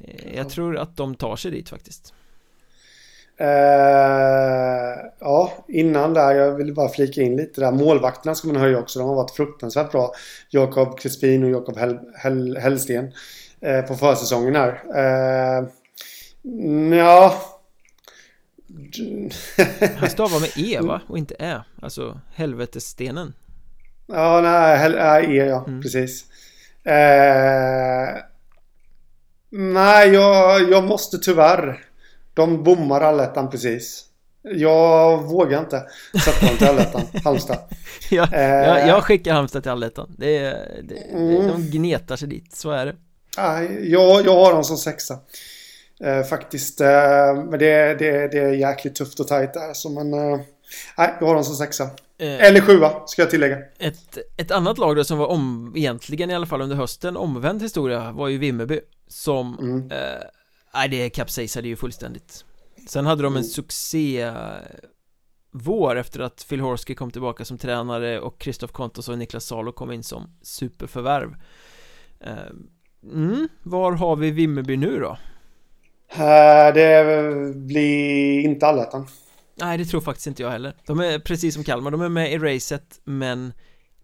Eh, Jag tror att de tar sig dit faktiskt. Uh, Ja, innan där, jag vill bara flika in lite där. Målvakterna ska man höja också, de har varit fruktansvärt bra. Jakob Crispin och Jakob Hell, Hell, Hellsten uh, På försäsongen här. Uh, Ja Han stavar med E va? Och inte Ä. Alltså helvetesstenen. Ja, nej, nej E ja, mm. precis. Eh, Nej, jag, jag måste tyvärr. De bommar allettan precis. Jag vågar inte sätta dem till allettan, Halmstad. Ja, eh, jag, jag skickar Halmstad till allettan. Det, det, mm. De gnetar sig dit, så är det. Nej, jag, jag har dem som sexa Eh, faktiskt. Eh, men det, det, det är jäkligt tufft och tajt där. Så man, eh, nej, jag har dem som sexa. Eh, Eller sjua, ska jag tillägga ett, ett annat lag då som var om, egentligen i alla fall under hösten, omvänd historia var ju Vimmerby Som, mm. eh, nej det kapsejsade ju fullständigt Sen hade de en mm. succé vår efter att Phil Horsky kom tillbaka som tränare och Kristoff Kontos och Niklas Salo kom in som superförvärv eh, mm, Var har vi Vimmerby nu då? Uh, det blir inte allettan Nej det tror faktiskt inte jag heller De är precis som Kalmar, de är med i racet men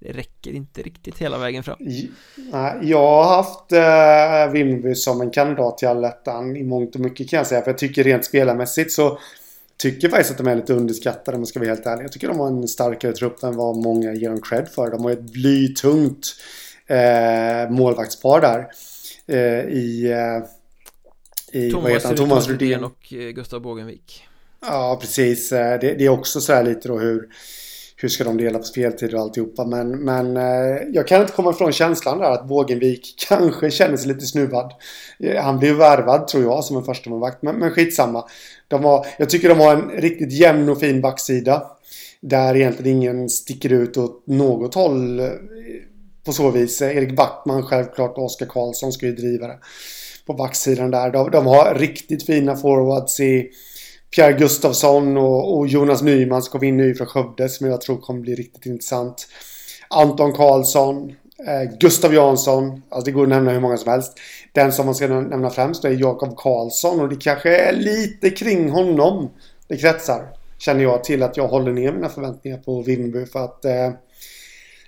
det räcker inte riktigt hela vägen fram jag har haft uh, Vimmerby som en kandidat till allettan i mångt och mycket kan jag säga för jag tycker rent spelarmässigt så tycker faktiskt att de är lite underskattade om man ska vara helt ärlig. Jag tycker de har en starkare trupp än vad många ger dem cred för. De har ett blytungt eh, målvaktspar där. Eh, I... Eh, i Thomas, vad? Thomas Rudén och eh, Gustav Bågenvik. Ja, precis. Eh, det, det, är också så här lite då hur hur ska de dela på speltid och alltihopa. Men, men eh, jag kan inte komma ifrån känslan där att Bågenvik kanske känner sig lite snuvad. Han blev värvad tror jag som en första målvakt men, men skitsamma. De har, jag tycker de har en riktigt jämn och fin backsida. Där egentligen ingen sticker ut åt något håll på så vis. Erik Backman självklart och Oskar Karlsson ska ju driva det. På backsidan där. De, de har riktigt fina forwards i Pierre Gustafsson och, och Jonas Nyman som kom in nu från Skövde som jag tror kommer bli riktigt intressant. Anton Karlsson, eh, Gustav Jansson, alltså det går att nämna hur många som helst. Den som man ska nämna främst är Jakob Karlsson och det kanske är lite kring honom det kretsar. Känner jag till att jag håller ner mina förväntningar på Vimmerby för att eh,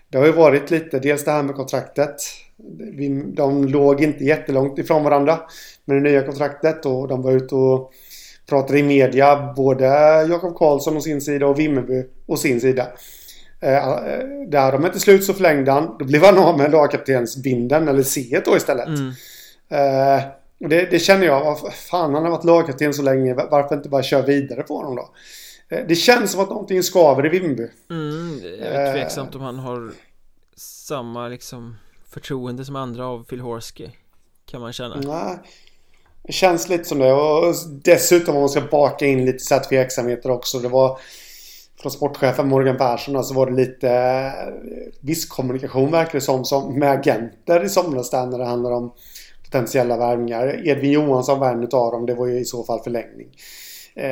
det har ju varit lite, dels det här med kontraktet. De låg inte jättelångt ifrån varandra med det nya kontraktet och de var ute och pratar i media, både Jakob Karlsson och sin sida och Vimmerby och sin sida. Eh, eh, där de inte slut så förlängde han. Då blev han av med lagkaptensbinden, eller C då istället. Mm. Eh, det, det, känner jag, fan han har varit lagkapten så länge, varför inte bara köra vidare på honom då? Eh, det känns som att någonting skaver i Vimmerby. Mm, det är tveksamt om han har samma liksom förtroende som andra av Phil Horsky. Kan man känna. Nej. Det känns lite som det. Och dessutom om man ska baka in lite så här tveksamheter också. Det var från sportchefen Morgan Persson så var det lite eh, viss kommunikation verkar det som, som med agenter i somras där när det handlar om potentiella värvningar. Edvin Johansson var en utav dem. Det var ju i så fall förlängning. Eh,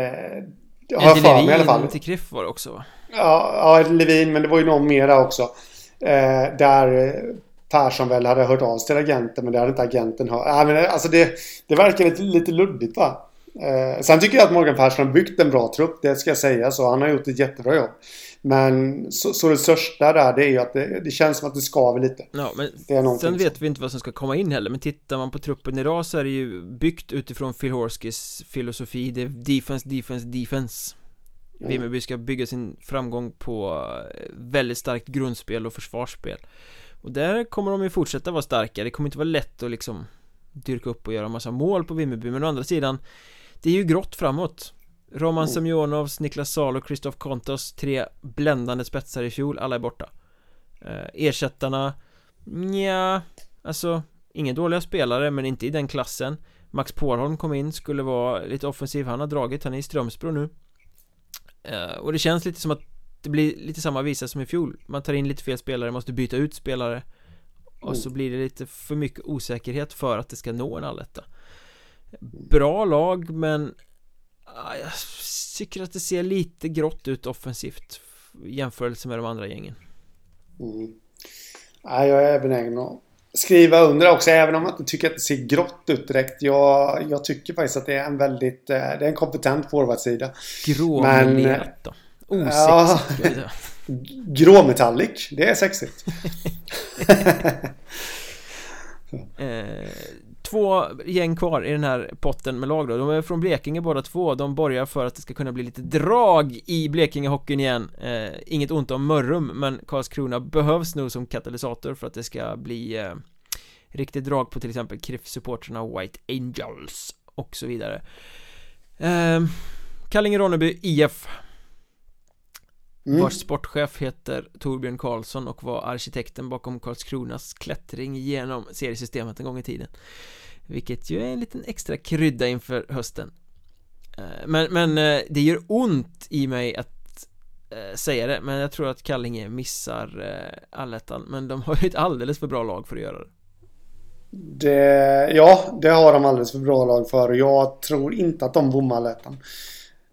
har jag för mig i alla fall. till Kriff var det också va? Ja, ja, Levin men det var ju någon mera också. Eh, där Persson väl hade hört av sig till agenten men det hade inte agenten hört. Äh, men alltså det, det verkar lite, lite luddigt va. Eh, sen tycker jag att Morgan Persson har byggt en bra trupp, det ska jag säga. Så han har gjort ett jättebra jobb. Men så, så det största där det är ju att det, det känns som att det skaver lite. Ja, men sen vet vi inte vad som ska komma in heller. Men tittar man på truppen idag så är det ju byggt utifrån Phil Horskis filosofi. Det är defense, defense, defense. Mm. Vimmerby ska bygga sin framgång på väldigt starkt grundspel och försvarsspel. Och där kommer de ju fortsätta vara starka. Det kommer inte vara lätt att liksom Dyrka upp och göra massa mål på Vimmerby Men å andra sidan Det är ju grått framåt. Roman mm. Semjonovs, Niklas Salo och Kristoff Kontos Tre bländande spetsar i fjol, alla är borta. Eh, Ersättarna Nja Alltså Inga dåliga spelare men inte i den klassen. Max Pålholm kom in, skulle vara lite offensiv. Han har dragit, han är i Strömsbro nu. Eh, Och det känns lite som att det blir lite samma visa som i fjol Man tar in lite fel spelare, måste byta ut spelare Och så blir det lite för mycket osäkerhet för att det ska nå en alletta Bra lag men Jag tycker att det ser lite grått ut offensivt jämförelse med de andra gängen mm. ja, Jag är benägen att skriva under också även om jag inte tycker att det ser grått ut direkt. Jag, jag tycker faktiskt att det är en väldigt, eh, det är en kompetent forwardsida. Grå men, då? Osexigt ja. Gråmetallic, det är sexigt. Eh, Två gäng kvar i den här potten med lag då. De är från Blekinge båda två. De borgar för att det ska kunna bli lite drag i Blekingehockeyn igen. Eh, Inget ont om Mörrum men Karlskrona behövs nog som katalysator för att det ska bli eh, Riktigt drag på till exempel KRIF-supporterna White Angels och så vidare. Eh, Kallinge-Ronneby IF mm. Vars sportchef heter Torbjörn Karlsson och var arkitekten bakom Karlskronas klättring genom seriesystemet en gång i tiden. Vilket ju är en liten extra krydda inför hösten. Eh, Men, men eh, det gör ont i mig att eh, säga det Men jag tror att Kallinge missar allettan. Men de har ju ett alldeles för bra lag för att göra det. Det, ja, det har de alldeles för bra lag för. Och jag tror inte att de bommar allettan.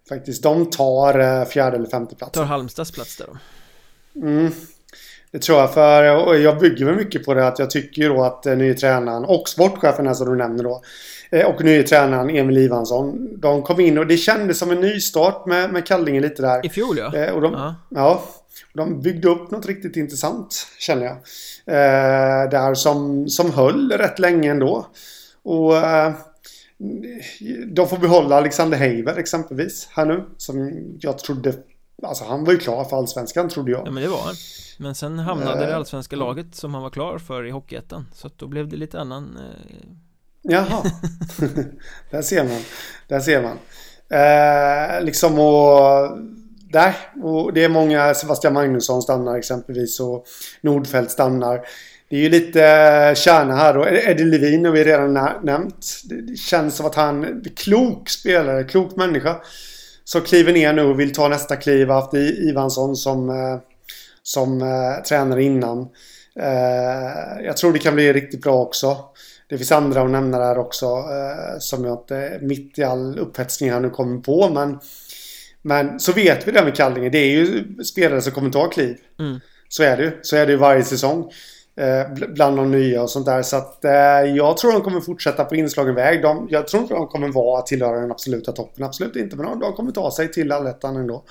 Faktiskt, de tar eh, fjärde eller femte plats. Tar Halmstads plats där då? Mm, det tror jag för, jag bygger mig mycket på det att jag tycker ju då att eh, nye tränaren och sportchefen här som du nämner då eh, och nye tränaren Emil Ivansson. De kom in och det kändes som en nystart med, med Kallinge lite där. I fjol ja. Eh, och de, ja. ja. De byggde upp något riktigt intressant känner jag. Där som, som höll rätt länge ändå. Och de får behålla Alexander Heiver exempelvis här nu. Som jag trodde Alltså han var ju klar för allsvenskan trodde jag. Ja men det var han. Men sen hamnade äh, det allsvenska laget som han var klar för i Hockeyettan. Så att då blev det lite annan eh... Jaha. Där ser man. Där ser man. Eh, Liksom och Nej, och det är många Sebastian Magnusson stannar exempelvis och Nordfeldt stannar det är ju lite eh, kärna här då. Eddie Levin har vi redan nämnt. Det känns som att han är klok spelare, klok människa. Så kliver ner nu och vill ta nästa kliv. Haft Ivansson som, eh, som uh, tränare innan. Uh, jag tror det kan bli riktigt bra också. Det finns andra att nämna där också. Uh, som jag inte mitt i all upphetsning här nu kommer på. Men, men så vet vi det med Kallinge. Det är ju spelare som kommer ta kliv. Mm. Så är det ju. Så är det ju varje säsong. Eh, bland de nya och sånt där. Så att eh, jag tror de kommer fortsätta på inslagen väg. De, jag tror inte de kommer vara tillhöra den absoluta toppen. Absolut inte. Men de, de kommer ta sig till allettan ändå.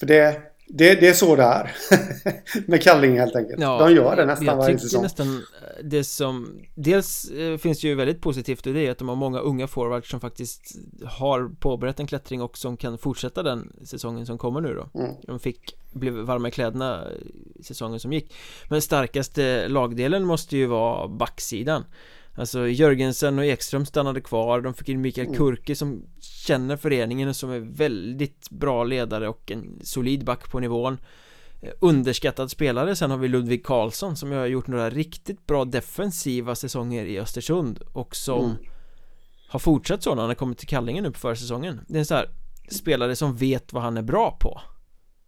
För det, det, det är så det är. med Kallinge helt enkelt. Ja, de gör det nästan varje säsong. nästan eh, det som Dels eh, finns det ju väldigt positivt och det att de har många unga forwards som faktiskt har påbörjat en klättring och som kan fortsätta den säsongen som kommer nu då. Mm. De fick, blev varma i kläderna säsongen som gick. Men starkaste lagdelen måste ju vara backsidan. Alltså Jörgensen och Ekström stannade kvar De fick in Mikael mm. Kurke som känner föreningen och som är väldigt bra ledare och en solid back på nivån eh, Underskattad spelare, sen har vi Ludvig Karlsson som har gjort några riktigt bra defensiva säsonger i Östersund och som mm. har fortsatt så när han har kommit till Kallinge nu på försäsongen Det är en sån här spelare som vet vad han är bra på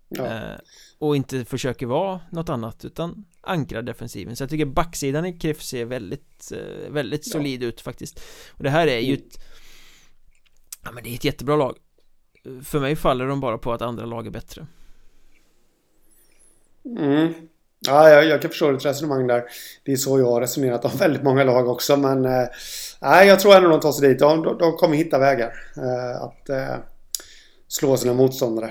ja. eh, Och inte försöker vara något annat utan ankrar defensiven Så jag tycker backsidan i KIF ser väldigt, eh, väldigt ja. solid ut faktiskt Och det här är ju ett Ja men det är ett jättebra lag För mig faller de bara på att andra lag är bättre Mm Ja, jag, jag kan förstå ditt resonemang där. Det är så jag har resonerat om väldigt många lag också. Men eh, nej, jag tror ändå de tar sig dit. De, de, de kommer hitta vägar eh, att eh, slå sina motståndare.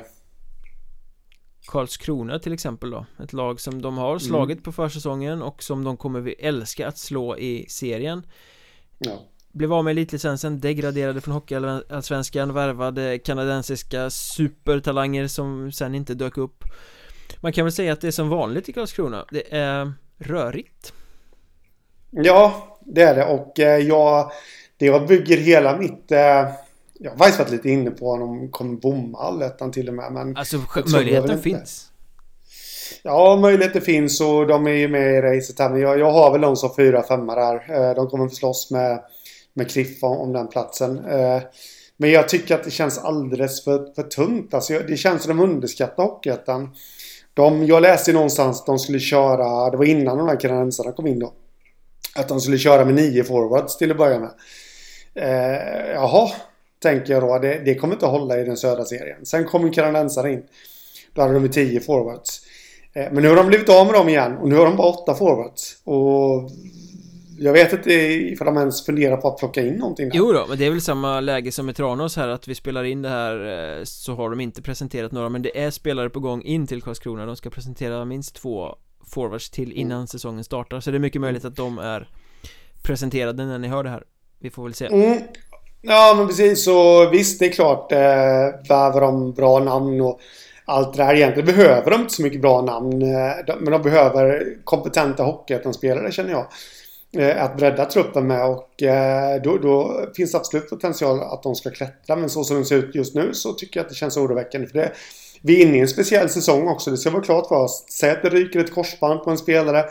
Karlskrona till exempel då. Ett lag som de har mm. slagit mm. på försäsongen och som de kommer vi älska att slå i serien. Ja. Blev av med elitlicensen, degraderade från Hockeyallsvenskan, värvade kanadensiska supertalanger som sen inte dök upp. Man kan väl säga att det är som vanligt i Karlskrona, det är rörigt. Ja, det är det. Och eh, jag Det jag bygger hela mitt jag har faktiskt varit lite inne på om de kommer bomma allettan till och med. Men alltså möjligheten finns. Ja, möjligheten finns och de är ju med i racet här. Men jag, jag har väl dem som fyra, femma där. Eh, de kommer att slåss med, med Cliff om, om den platsen. Eh, men jag tycker att det känns alldeles för, för tungt. Alltså, det känns som de underskattar Hockeyettan. De, jag läste någonstans att de skulle köra, det var innan de här kanadensarna kom in då. Att de skulle köra med nio forwards till att börja med. Eh, jaha, Tänker jag då. Det, det kommer inte att hålla i den södra serien. Sen kommer kanadensare in. Då hade de 10 forwards. Eh, men nu har de blivit av med dem igen. Och nu har de bara 8 forwards. Och jag vet inte ifall de ens funderar på att plocka in någonting där. Jo då, men det är väl samma läge som med Tranås här att vi spelar in det här eh, så har de inte presenterat några men det är spelare på gång in till Karlskrona de ska presentera minst två forwards till innan mm. säsongen startar så det är mycket möjligt att de är presenterade när ni hör det här vi får väl se mm. Ja, men precis. Så visst, det är klart. Eh, behöver de bra namn och allt det där. Egentligen behöver de inte så mycket bra namn. Eh, men de behöver kompetenta hockeyettan-spelare känner jag. Eh, att bredda truppen med och eh, då, då, finns det absolut potential att de ska klättra. Men så som det ser ut just nu så tycker jag att det känns oroväckande. För det, vi är inne i en speciell säsong också. Det ska vara klart för oss. Säg att det ryker ett korsband på en spelare,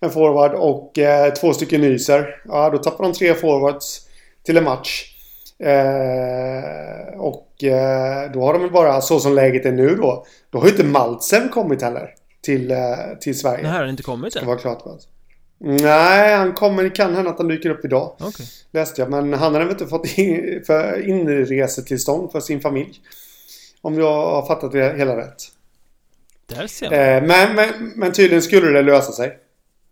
en forward och eh, två stycken nyser. Ja, då tappar de tre forwards till en match. Eh, och eh, då har de väl bara, så som läget är nu då, då har ju inte Maltsen kommit heller till, eh, till Sverige. Nej, har han inte kommit än? vara klart va? Nej, han kommer, det kan hända att han dyker upp idag. Okej Läste jag, men han hade väl inte fått in, för inresetillstånd för sin familj. Om jag har fattat det hela rätt. Där ser man Eh, men, men, men tydligen skulle det lösa sig.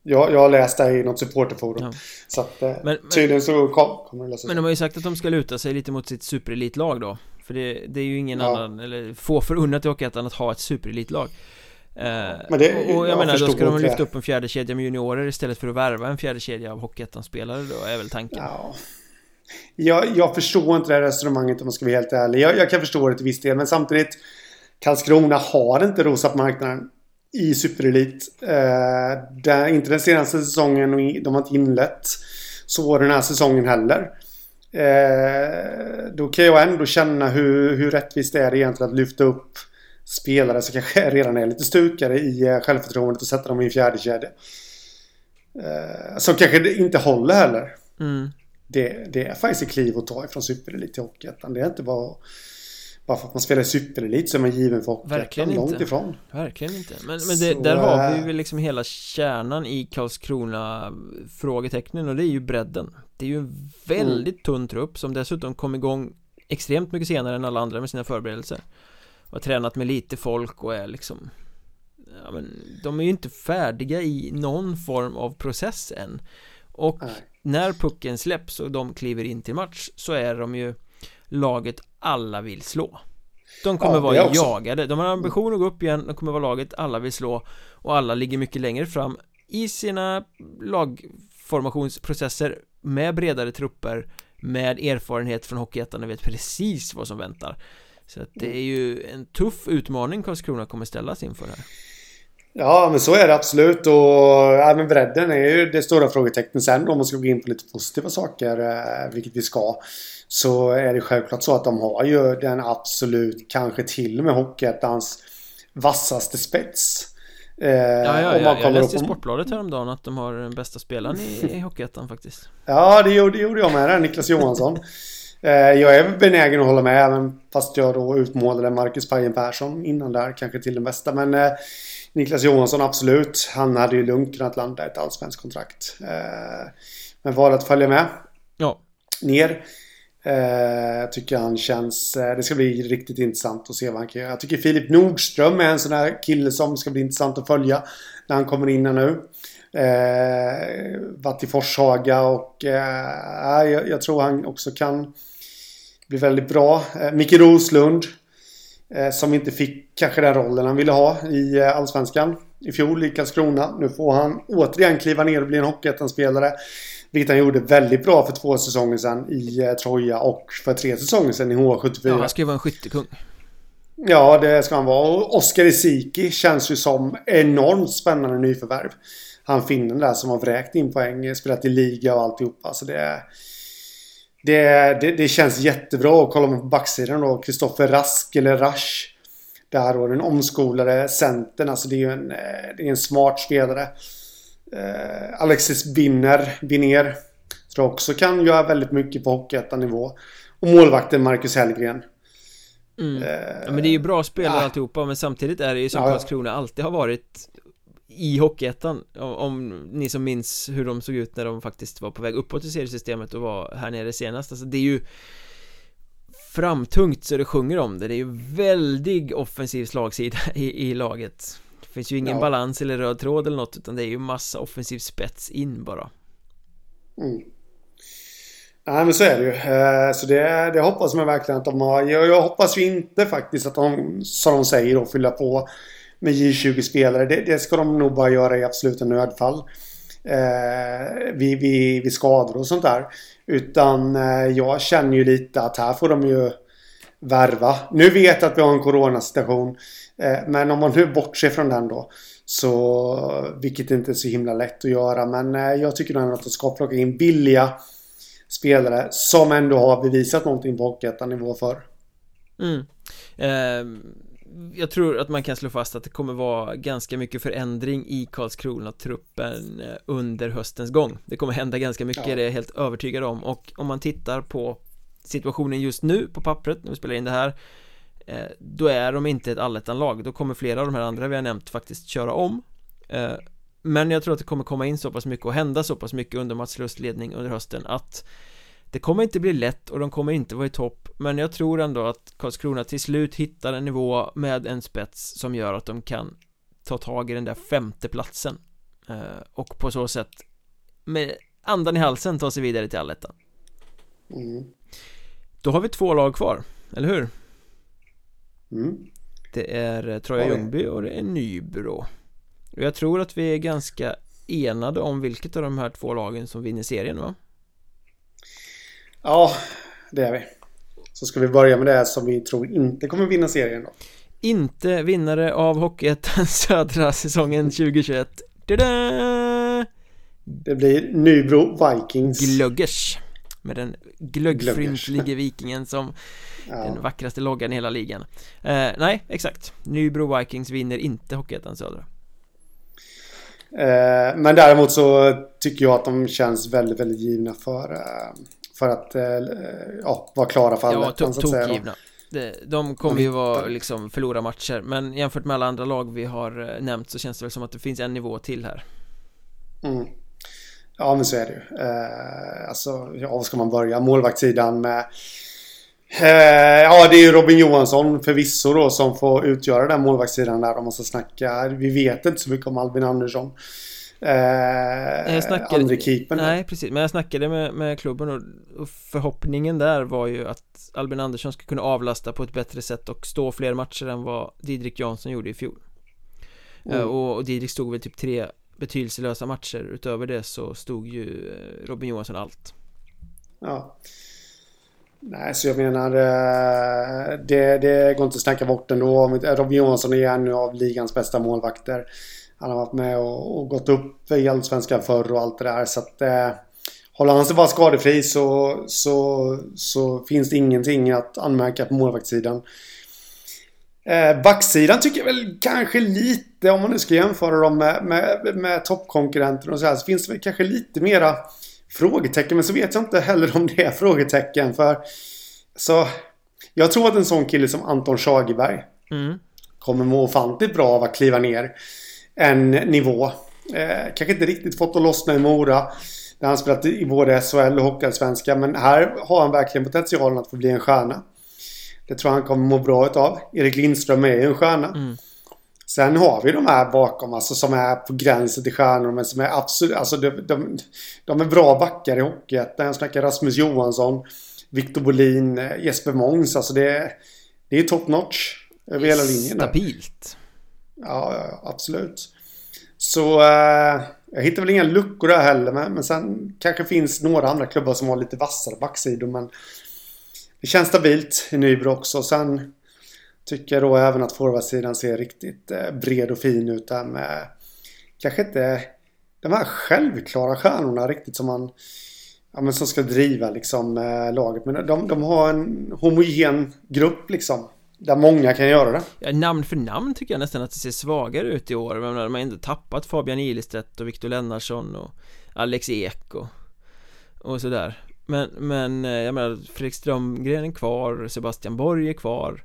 Jag, jag har läst det i något supporterforum. Ja. Så att eh, Men- tydligen så kom, kommer det lösa sig. Men de har ju sagt att de ska luta sig lite mot sitt superelitlag då För det, det är ju ingen Ja. annan, eller få förunnat i Hockeyettan att ha ett superelitlag eh, Men det- och, jag jag menar, då ska de lyfta upp en fjärde kedja med juniorer istället för att värva en fjärde kedja av Hockeyettan-spelare då, är väl tanken Ja. Jag, jag förstår inte det här resonemanget om man ska vara helt ärlig. Jag, jag kan förstå det till viss del, men samtidigt Karlskrona har inte rosat marknaden i superelit. Eh, inte den senaste säsongen och de har inte inlett så den här säsongen heller. Eh, då kan jag ändå känna hur, hur rättvist det är egentligen att lyfta upp spelare som kanske redan är lite stukade i eh, självförtroendet och sätta dem i en fjärde kedja. Eh, som kanske inte håller heller. mm. Det, det är faktiskt ett kliv att ta ifrån superelit till Hockeyettan. Det är inte bara... Bara för att man spelar superelit så är man given för. Verkligen Långt inte. ifrån. Verkligen inte Men, men det, Så, där har vi äh, väl liksom hela kärnan i Karlskrona frågetecknen och det är ju bredden Det är ju en väldigt tunn trupp som dessutom kom igång extremt mycket senare än alla andra med sina förberedelser och har tränat med lite folk och är liksom ja, men de är ju inte färdiga i någon form av process än och Nej. när pucken släpps och de kliver in till match så är de ju laget alla vill slå. De kommer Ja, vara också. jagade, de har ambition att gå upp igen, de kommer vara laget alla vill slå. Och alla ligger mycket längre fram i sina lagformationsprocesser med bredare trupper med erfarenhet från Hockeyettan och vet precis vad som väntar. Så att det är ju en tuff utmaning Karlskrona kommer ställas inför här Ja, men så är det absolut. Och ja, men bredden är ju det stora frågetecknet. Sen om man ska gå in på lite positiva saker, eh, vilket vi ska, så är det självklart så att de har ju den absolut, kanske till och med Hockeyettans vassaste spets. Eh, Ja, ja, ja, jag läste i Sportbladet häromdagen att de har den bästa spelaren i, i Hockeyettan faktiskt Ja, det gjorde, det gjorde jag med, där, Niklas Johansson. Eh, jag är benägen att hålla med, även fast jag då utmålade Marcus Pajen Persson innan där, kanske till den bästa. Men eh, Niklas Johansson, absolut. Han hade ju lugnt kunnat landa ett allsvenskt kontrakt. Eh, men valde att följa med Ja, ner. Eh, tycker han känns... Eh, det ska bli riktigt intressant att se vad han kan göra. Jag tycker Filip Nordström är en sån där kille som ska bli intressant att följa när han kommer in här nu. Eh, varit i Forshaga och eh, jag, jag tror han också kan bli väldigt bra. Eh, Micke Roslund som inte fick kanske den rollen han ville ha i eh, Allsvenskan i fjol i Karlskrona. Nu får han återigen kliva ner och bli en Hockeyettan-spelare. Vilket han gjorde väldigt bra för två säsonger sedan i eh, Troja och för tre säsonger sedan i H74. ja han ska ju vara en skyttekung Ja, det ska han vara. Och Oskar Isiki känns ju som enormt spännande nyförvärv. Han finnen där som har vräkt in poäng, spelat i liga och alltihopa. Så det, det, det, det känns jättebra. Och kollar man på backsidan då, Kristoffer Rask eller Rasch. Där då den omskolade centern. Alltså det är ju en, eh, det är en smart spelare. Eh, Alexis Binner, Binner. Tror jag också kan göra väldigt mycket på Hockeyettan-nivå. Och målvakten Marcus Hellgren. mm. Eh, Ja men det är ju bra spelare ja. alltihopa men samtidigt är det ju som ja. Karlskrona alltid har varit i Hockeyettan om, ni som minns hur de såg ut när de faktiskt var på väg uppåt i seriesystemet och var här nere senast alltså det är ju framtungt så det sjunger om det det är ju väldig offensiv slagsida i, i laget det finns ju ingen Ja. balans eller röd tråd eller något utan det är ju massa offensiv spets in bara Mm. Nej men så är det ju. Eh, Så det, det hoppas man verkligen att de har. Jag, jag hoppas ju inte faktiskt att de, som de säger då, fylla på med J20-spelare. Det, det ska de nog bara göra i absoluta nödfall. Eh, vid, vid, vid skador och sånt där. Utan eh, jag känner ju lite att här får de ju värva. Nu vet jag att vi har en coronasituation. Eh, men om man nu bortser från den då. Så, vilket inte är så himla lätt att göra. Men eh, jag tycker nog att de ska plocka in billiga spelare som ändå har bevisat någonting på nivå för. Mm. Eh, jag tror att man kan slå fast att det kommer vara ganska mycket förändring i Karlskrona-truppen eh, under höstens gång. Det kommer hända ganska mycket, Ja. det är jag helt övertygad om. Och om man tittar på situationen just nu på pappret när vi spelar in det här eh, Då är de inte ett allettan-lag, då kommer flera av de här andra vi har nämnt faktiskt köra om. Eh, Men jag tror att det kommer komma in så pass mycket och hända så pass mycket under Mats Lust ledning under hösten att Det kommer inte bli lätt och de kommer inte vara i topp Men jag tror ändå att Karlskrona till slut hittar en nivå med en spets som gör att de kan ta tag i den där femte platsen eh, Och på så sätt med andan i halsen ta sig vidare till allettan Mm. Då har vi två lag kvar, eller hur? Mm. Det är eh, Troja Oj. Ljungby och det är Nybro Och jag tror att vi är ganska enade om vilket av de här två lagen som vinner serien va? Ja, det är vi. Så ska vi börja med det som vi tror inte kommer vinna serien då. Inte vinnare av Hockeyettan Södra säsongen 2021 Tada! Det blir Nybro Vikings. Glöggers Med den glöggfryntlige vikingen som Ja. den vackraste loggan i hela ligan eh, Nej, exakt Nybro Vikings vinner inte Hockeyettan Södra Eh, men däremot så tycker jag att de känns väldigt, väldigt givna för, eh, för att eh, ja, vara klara för Ja, allettan to- så att säga. då. De kommer ju vara liksom förlora matcher Men jämfört med alla andra lag vi har eh, nämnt så känns det väl som att det finns en nivå till här Mm. Ja, men så är det ju. Eh, alltså, ja, var ska man börja? Målvaktssidan med... Eh, ja, det är ju Robin Johansson förvisso då som får utgöra den målvaktssidan där om man ska snacka. Vi vet inte så mycket om Albin Andersson. Eh, Jag snackade- Andre keepern. Nej precis, men jag snackade med, med klubben och, och förhoppningen där var ju att Albin Andersson ska kunna avlasta på ett bättre sätt och stå fler matcher än vad Didrik Jansson gjorde i fjol Mm. Eh, och, och Didrik stod väl typ tre betydelselösa matcher utöver det så stod ju eh, Robin Johansson allt Ja. Nej, så jag menar eh, det, det går inte att snacka bort ändå. Robin Johansson är en av ligans bästa målvakter. Han har varit med och, och gått upp i Allsvenskan förr och allt det där. Så att eh, håller han sig bara skadefri så, så, så finns det ingenting att anmärka på målvaktssidan. Eh, backsidan tycker jag väl kanske lite, om man nu ska jämföra dem med, med, med toppkonkurrenter och så här, så finns det väl kanske lite mera frågetecken. Men så vet jag inte heller om det är frågetecken. För så jag tror att en sån kille som Anton Schagerberg mm. kommer må ofantligt bra av att kliva ner en nivå. Eh, kanske inte riktigt fått att lossna i Mora. Där han spelat i både SHL och Hockeyallsvenskan. Men här har han verkligen potentialen att få bli en stjärna. Det tror jag han kommer må bra utav. Erik Lindström är ju en stjärna. Mm. Sen har vi de här bakom alltså som är på gränsen till stjärnor men som är absolut, alltså de, de, de är bra backar i Hockeyettan. Jag snackar Rasmus Johansson, Victor Bolin, eh, Jesper Måns. Alltså det, är- det är top notch över hela linjen. Stabilt Ja, ja, absolut. Så eh, jag hittar väl inga luckor där heller. Men, men sen kanske finns några andra klubbar som har lite vassare backsidor. Men det känns stabilt i Nybro också. Sen tycker jag då även att forwardsidan ser riktigt eh, bred och fin ut där med kanske inte de här självklara stjärnorna riktigt som man ja, men som ska driva liksom eh, laget. Men de, de har en homogen grupp liksom. Där många kan göra det. ja, Namn för namn tycker jag nästan att det ser svagare ut i år. Men de har ändå tappat Fabian Ilestedt och Viktor Lennartsson och Alex Ek och, och sådär. Men, men eh, jag menar Fredrik Strömgren är kvar, Sebastian Borg är kvar.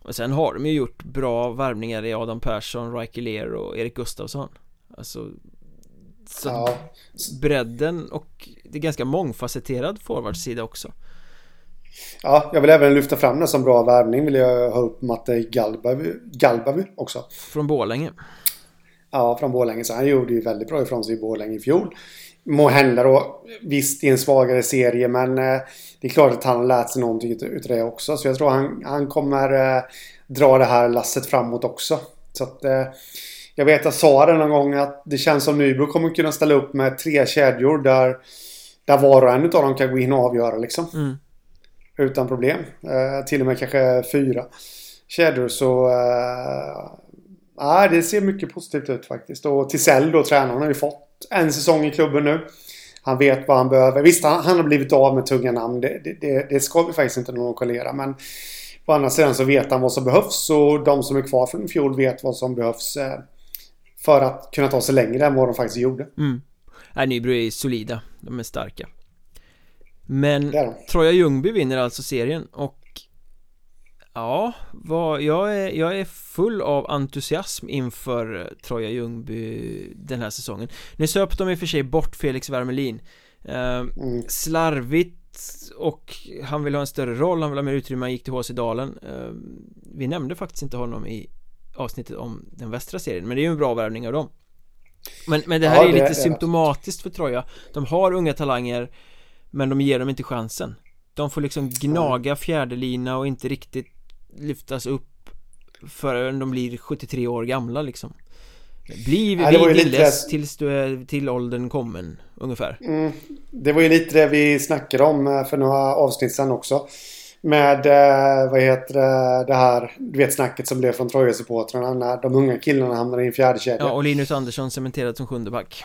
Och sen har de ju gjort bra värvningar i Adam Persson, Riker Lear och Erik Gustafsson. Alltså Så Ja. bredden och det är ganska mångfacetterad forwardsida också Ja, jag vill även lyfta fram det som bra värvning. Vill jag ha upp Matte Galbavu, Galbavu också. Från Borlänge Ja, från Borlänge. Så han gjorde ju väldigt bra ifrån sig i Borlänge i fjol. Må hända då, visst i en svagare serie, men eh, det är klart att han har lärt sig någonting ut- utav det också. Så jag tror han, han kommer eh, dra det här lasset framåt också. Så att eh, jag vet att jag sa det någon gång att det känns som Nybro kommer kunna ställa upp med tre kedjor där, där var och en av dem kan gå in och avgöra liksom. mm. Utan problem. Eh, till och med kanske fyra kedjor så... Eh, det ser mycket positivt ut faktiskt. Och Tisell då, tränaren, har ju fått en säsong i klubben nu. Han vet vad han behöver. Visst, han, han har blivit av med tunga namn. Det, det, det, det ska vi faktiskt inte nonchalera. Men på andra sidan så vet han vad som behövs. Och de som är kvar från i fjol vet vad som behövs. Eh, för att kunna ta sig längre än vad de faktiskt gjorde. Mm. Nej, Nybro är solida, de är starka men Troja Ljungby vinner alltså serien och Ja, vad, jag, är, jag är full av entusiasm inför Troja Ljungby den här säsongen. Nu söp de i och för sig bort Felix Wermelin. Eh, mm. Slarvigt och han vill ha en större roll, han vill ha mer utrymme, han gick till HC Dalen. Eh, Vi nämnde faktiskt inte honom i avsnittet om den västra serien, men det är ju en bra värvning av dem. Men, men det här ja, är det, lite symptomatiskt för Troja. De har unga talanger Men de ger dem inte chansen. De får liksom gnaga fjärdelina och inte riktigt lyftas upp förrän de blir 73 år gamla liksom. Bli vid till dess tills du är till åldern kommen ungefär. Mm. Det var ju lite det vi snackade om eh, för några avsnitt sedan också. Med, eh, vad heter det, det här, du vet snacket som blev från Troja-supportrarna när de unga killarna hamnade i en fjärde kedja. Ja, och Linus Andersson cementerad som sjunde back.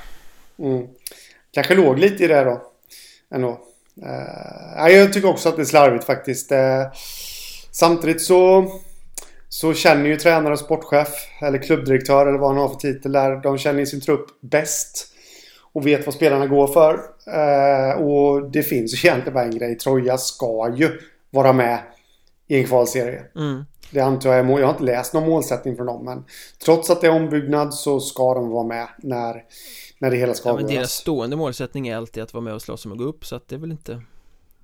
Mm. Kanske låg lite i det då Ändå uh, Jag tycker också att det är slarvigt faktiskt uh, Samtidigt så, så känner ju tränare och sportchef eller klubbdirektör eller vad han har för titel där. De känner sin trupp bäst. Och vet vad spelarna går för. Eh, och det finns ju egentligen bara en grej. Troja ska ju vara med i en kvalserie. Mm. Det antar jag. Jag har inte läst någon målsättning från dem. Men trots att det är ombyggnad så ska de vara med när, när det hela ska ja, men Deras stående målsättning är alltid att vara med och slåss om att gå upp. Så att det är väl inte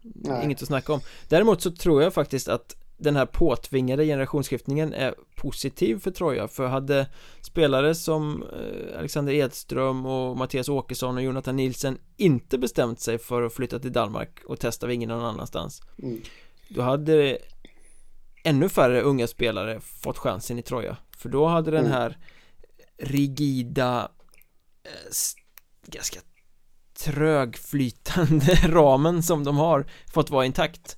Nej. Inget att snacka om Däremot så tror jag faktiskt att den här påtvingade generationsskiftningen är positiv för Troja för hade spelare som eh, Alexander Edström och Mattias Åkesson och Jonathan Nilsen inte bestämt sig för att flytta till Danmark och testa vingen någon annanstans mm. då hade ännu färre unga spelare fått chansen i Troja för då hade den mm. här rigida ganska trögflytande ramen som de har fått vara intakt.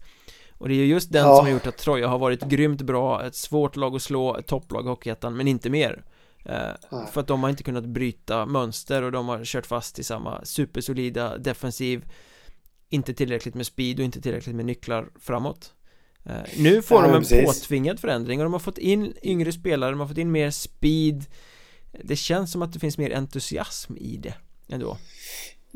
Och det är ju just den ja. som har gjort att Troja har varit grymt bra, ett svårt lag att slå, ett topplag i Hockeyettan, men inte mer. Eh, För att de har inte kunnat bryta mönster och de har kört fast i samma supersolida defensiv. Inte tillräckligt med speed och inte tillräckligt med nycklar framåt. Eh, Nu får ja, de en precis. påtvingad förändring och de har fått in yngre spelare, de har fått in mer speed Det känns som att det finns mer entusiasm i det ändå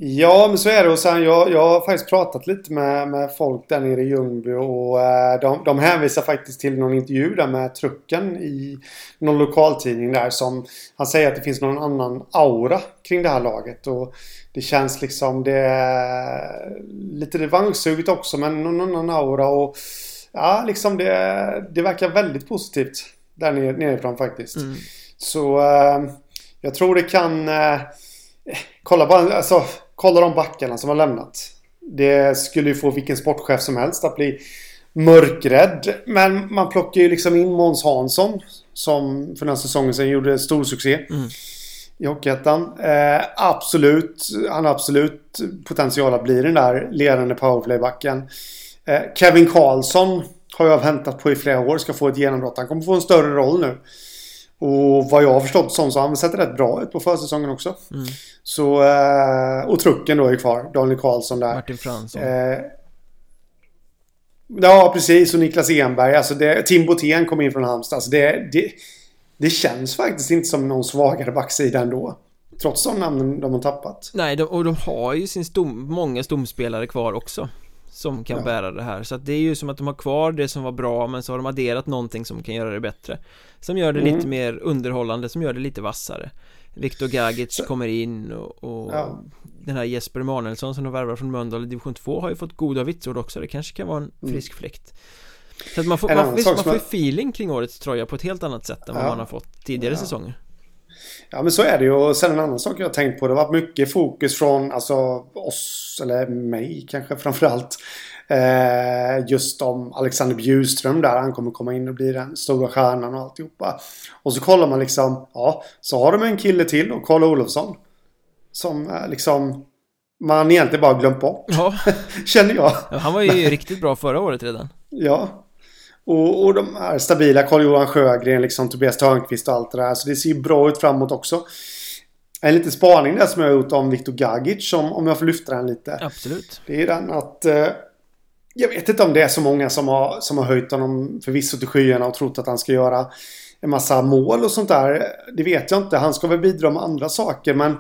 Ja, men så är det. Och sen, jag, jag har faktiskt pratat lite med, med folk där nere i Ljungby och eh, de, de hänvisar faktiskt till någon intervju där med trucken i någon lokaltidning där som han säger att det finns någon annan aura kring det här laget och det känns liksom det är lite revanschsuget också men någon annan aura och ja, liksom det, det verkar väldigt positivt där nere, nerifrån faktiskt. Mm. Så eh, jag tror det kan eh, Kolla bara, alltså Kolla de backarna som har lämnat. Det skulle ju få vilken sportchef som helst att bli mörkrädd. Men man plockar ju liksom in Måns Hansson. Som för den här säsongen sedan gjorde stor succé. Mm. I Hockeyettan. Eh, absolut. Han har absolut potential att bli den där ledande powerplaybacken. Eh, Kevin Karlsson har jag väntat på i flera år. Ska få ett genombrott. Han kommer få en större roll nu. Och vad jag har förstått som så har han sett rätt bra ut på försäsongen också. Mm. Så, eh, och trucken då är kvar. Daniel Karlsson där. Martin Fransson. Eh, ja, precis. Och Niklas Enberg. Alltså det, Tim Botén kom in från Halmstad. Alltså det, det, det känns faktiskt inte som någon svagare backsida ändå. Trots de namnen de har tappat. Nej, de, och de har ju sin stom, många stomspelare kvar också som kan ja. bära det här så att det är ju som att de har kvar det som var bra men så har de adderat någonting som kan göra det bättre som gör det mm. lite mer underhållande som gör det lite vassare Viktor Gagic så. kommer in och, och ja. den här Jesper Emanuelsson som de värvar från Mölndal i division 2 har ju fått goda vitsord också det kanske kan vara en mm. frisk fläkt så att man får, man, visst, man får feeling kring årets tröja på ett helt annat sätt än vad man har fått tidigare säsonger Ja men så är det ju. Och sen en annan sak jag har tänkt på. Det har varit mycket fokus från alltså, oss, eller mig kanske framförallt. Eh, just om Alexander Bjurström där. Han kommer komma in och bli den stora stjärnan och alltihopa. Och så kollar man liksom. Ja, så har de en kille till och Karl Olofsson. Som eh, liksom man egentligen bara glömt bort. Ja. Känner jag. Ja, han var ju riktigt bra förra året redan. Ja. Och, och de här stabila Carl-Johan Sjögren, liksom Tobias Törnqvist och allt det där. Så det ser ju bra ut framåt också. En liten spaning där som jag har gjort om Viktor Gagic, om, om jag får lyfta den lite. Absolut. Det är den att... Eh, jag vet inte om det är så många som har, som har höjt honom förvisso till skyarna och trott att han ska göra en massa mål och sånt där. Det vet jag inte. Han ska väl bidra med andra saker men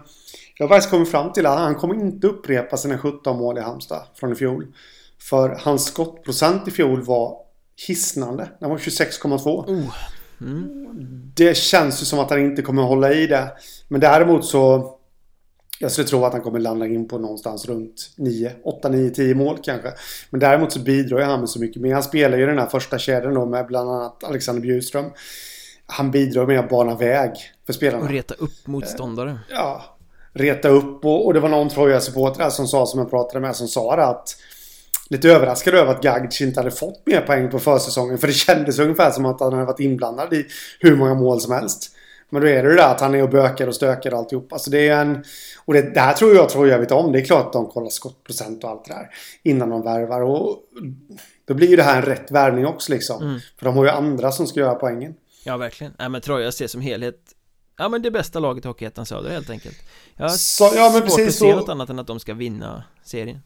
jag har faktiskt kommit fram till att han kommer inte upprepa sina 17 mål i Halmstad från i fjol. För hans skottprocent i fjol var hisnande. Den var 26,2. Oh. Mm. Det känns ju som att han inte kommer hålla i det. Men däremot så jag skulle tro att han kommer landa in på någonstans runt 9, 8, 9, 10 mål kanske. Men däremot så bidrar ju han med så mycket mer. Han spelar ju den här första kedjan då med bland annat Alexander Bjurström. Han bidrar med att bana väg för spelarna. Och reta upp motståndare. Eh, ja. Reta upp och, och det var någon Troja-supporter som sa, som jag pratade med, som sa det att lite överraskad över att Gagic inte hade fått mer poäng på försäsongen. För det kändes ungefär som att han hade varit inblandad i hur många mål som helst. Men då är det det där att han är och bökar och stökar och alltihop. Alltså det är en... Och det, det här tror jag tror jag vet om. Det är klart att de kollar skottprocent och allt det där. Innan de värvar. Och då blir ju det här en rätt värvning också liksom. Mm. För de har ju andra som ska göra poängen. Ja, verkligen. Nej, men Troja ser som helhet Ja men det bästa laget i Hockeyettan Söder helt enkelt Jag har så, ja, men svårt att se något annat än att de ska vinna serien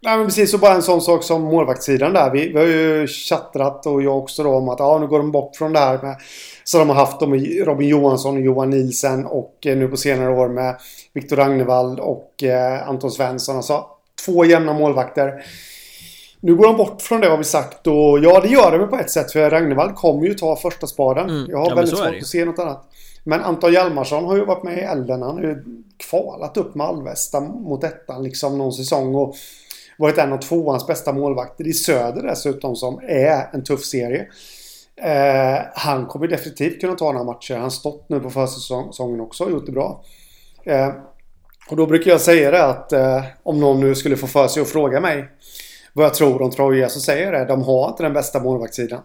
Nej men precis, och bara en sån sak som målvaktssidan där. Vi, vi har ju chattrat och jag också då om att ja, nu går de bort från det här med så de har haft dem med Robin Johansson och Johan Nielsen och eh, nu på senare år med Viktor Ragnevall och eh, Anton Svensson. Alltså två jämna målvakter. Nu går de bort från det har vi sagt och ja det gör de på ett sätt för Ragnevall kommer ju ta första spaden. Mm. Jag har ja, väldigt svårt att se något annat. Men Anton Hjalmarsson har ju varit med i elden. Han har ju kvalat upp med Alvesta mot ettan liksom någon säsong. Och varit en av tvåans bästa målvakter i söder dessutom som är en tuff serie. Eh, han kommer definitivt kunna ta några matcher. Han har stått nu på försäsongen också och gjort det bra. Eh, och då brukar jag säga det att eh, om någon nu skulle få för sig att fråga mig vad jag tror om Troja så säger jag det. De har inte den bästa målvaktssidan.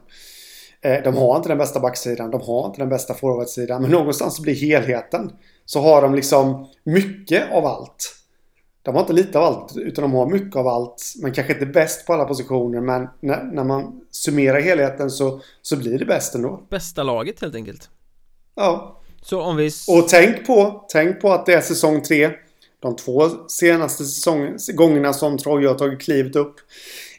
Eh, de har inte den bästa backsidan. De har inte den bästa forwardsidan. Men någonstans blir helheten. Så har de liksom mycket av allt. De har inte lite av allt, utan de har mycket av allt. Men kanske inte bäst på alla positioner, men när, när man summerar helheten så, så blir det bäst ändå. Bästa laget helt enkelt. Ja. Så om vi... Och tänk på, tänk på att det är säsong tre. De två senaste säsong, gångerna som Troja har tagit klivet upp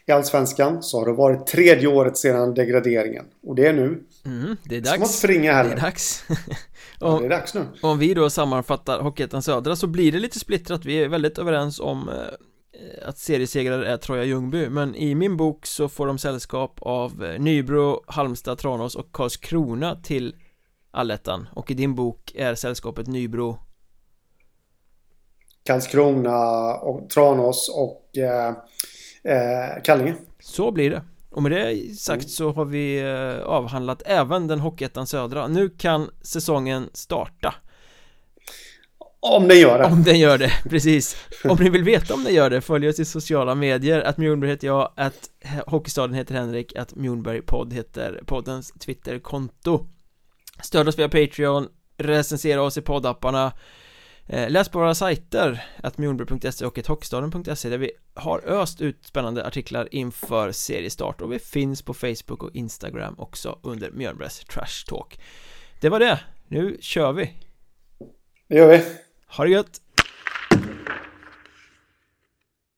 i Allsvenskan så har det varit tredje året sedan degraderingen. Och det är nu. Mm, det är dags. Som att springa heller. Det är dags. ja, det är dags nu. Om vi då sammanfattar Hockeyettan Södra så blir det lite splittrat. Vi är väldigt överens om eh, att seriesegrare är Troja Ljungby men i min bok så får de sällskap av eh, Nybro, Halmstad, Tranås och Karlskrona till Allettan och i din bok är sällskapet Nybro Karlskrona och Tranås och eh, eh, Kallinge. Så blir det. Och med det sagt så har vi eh, avhandlat även den Hockeyettan Södra. Nu kan säsongen starta. Om den gör det. Om den gör det, precis. Om ni vill veta om den gör det, följ oss i sociala medier. Att Mjolnberg heter jag, att Hockeystaden heter Henrik, att Mjolnberg podd heter poddens Twitterkonto. Stöd oss via Patreon, recensera oss i poddapparna läs på våra sajter, attmjornberg.se och hockeystaden.se där vi har öst ut spännande artiklar inför seriestart och vi finns på Facebook och Instagram också under Mjölnbergs Trash Talk. Det var det, nu kör vi! Det gör vi! Ha det gött!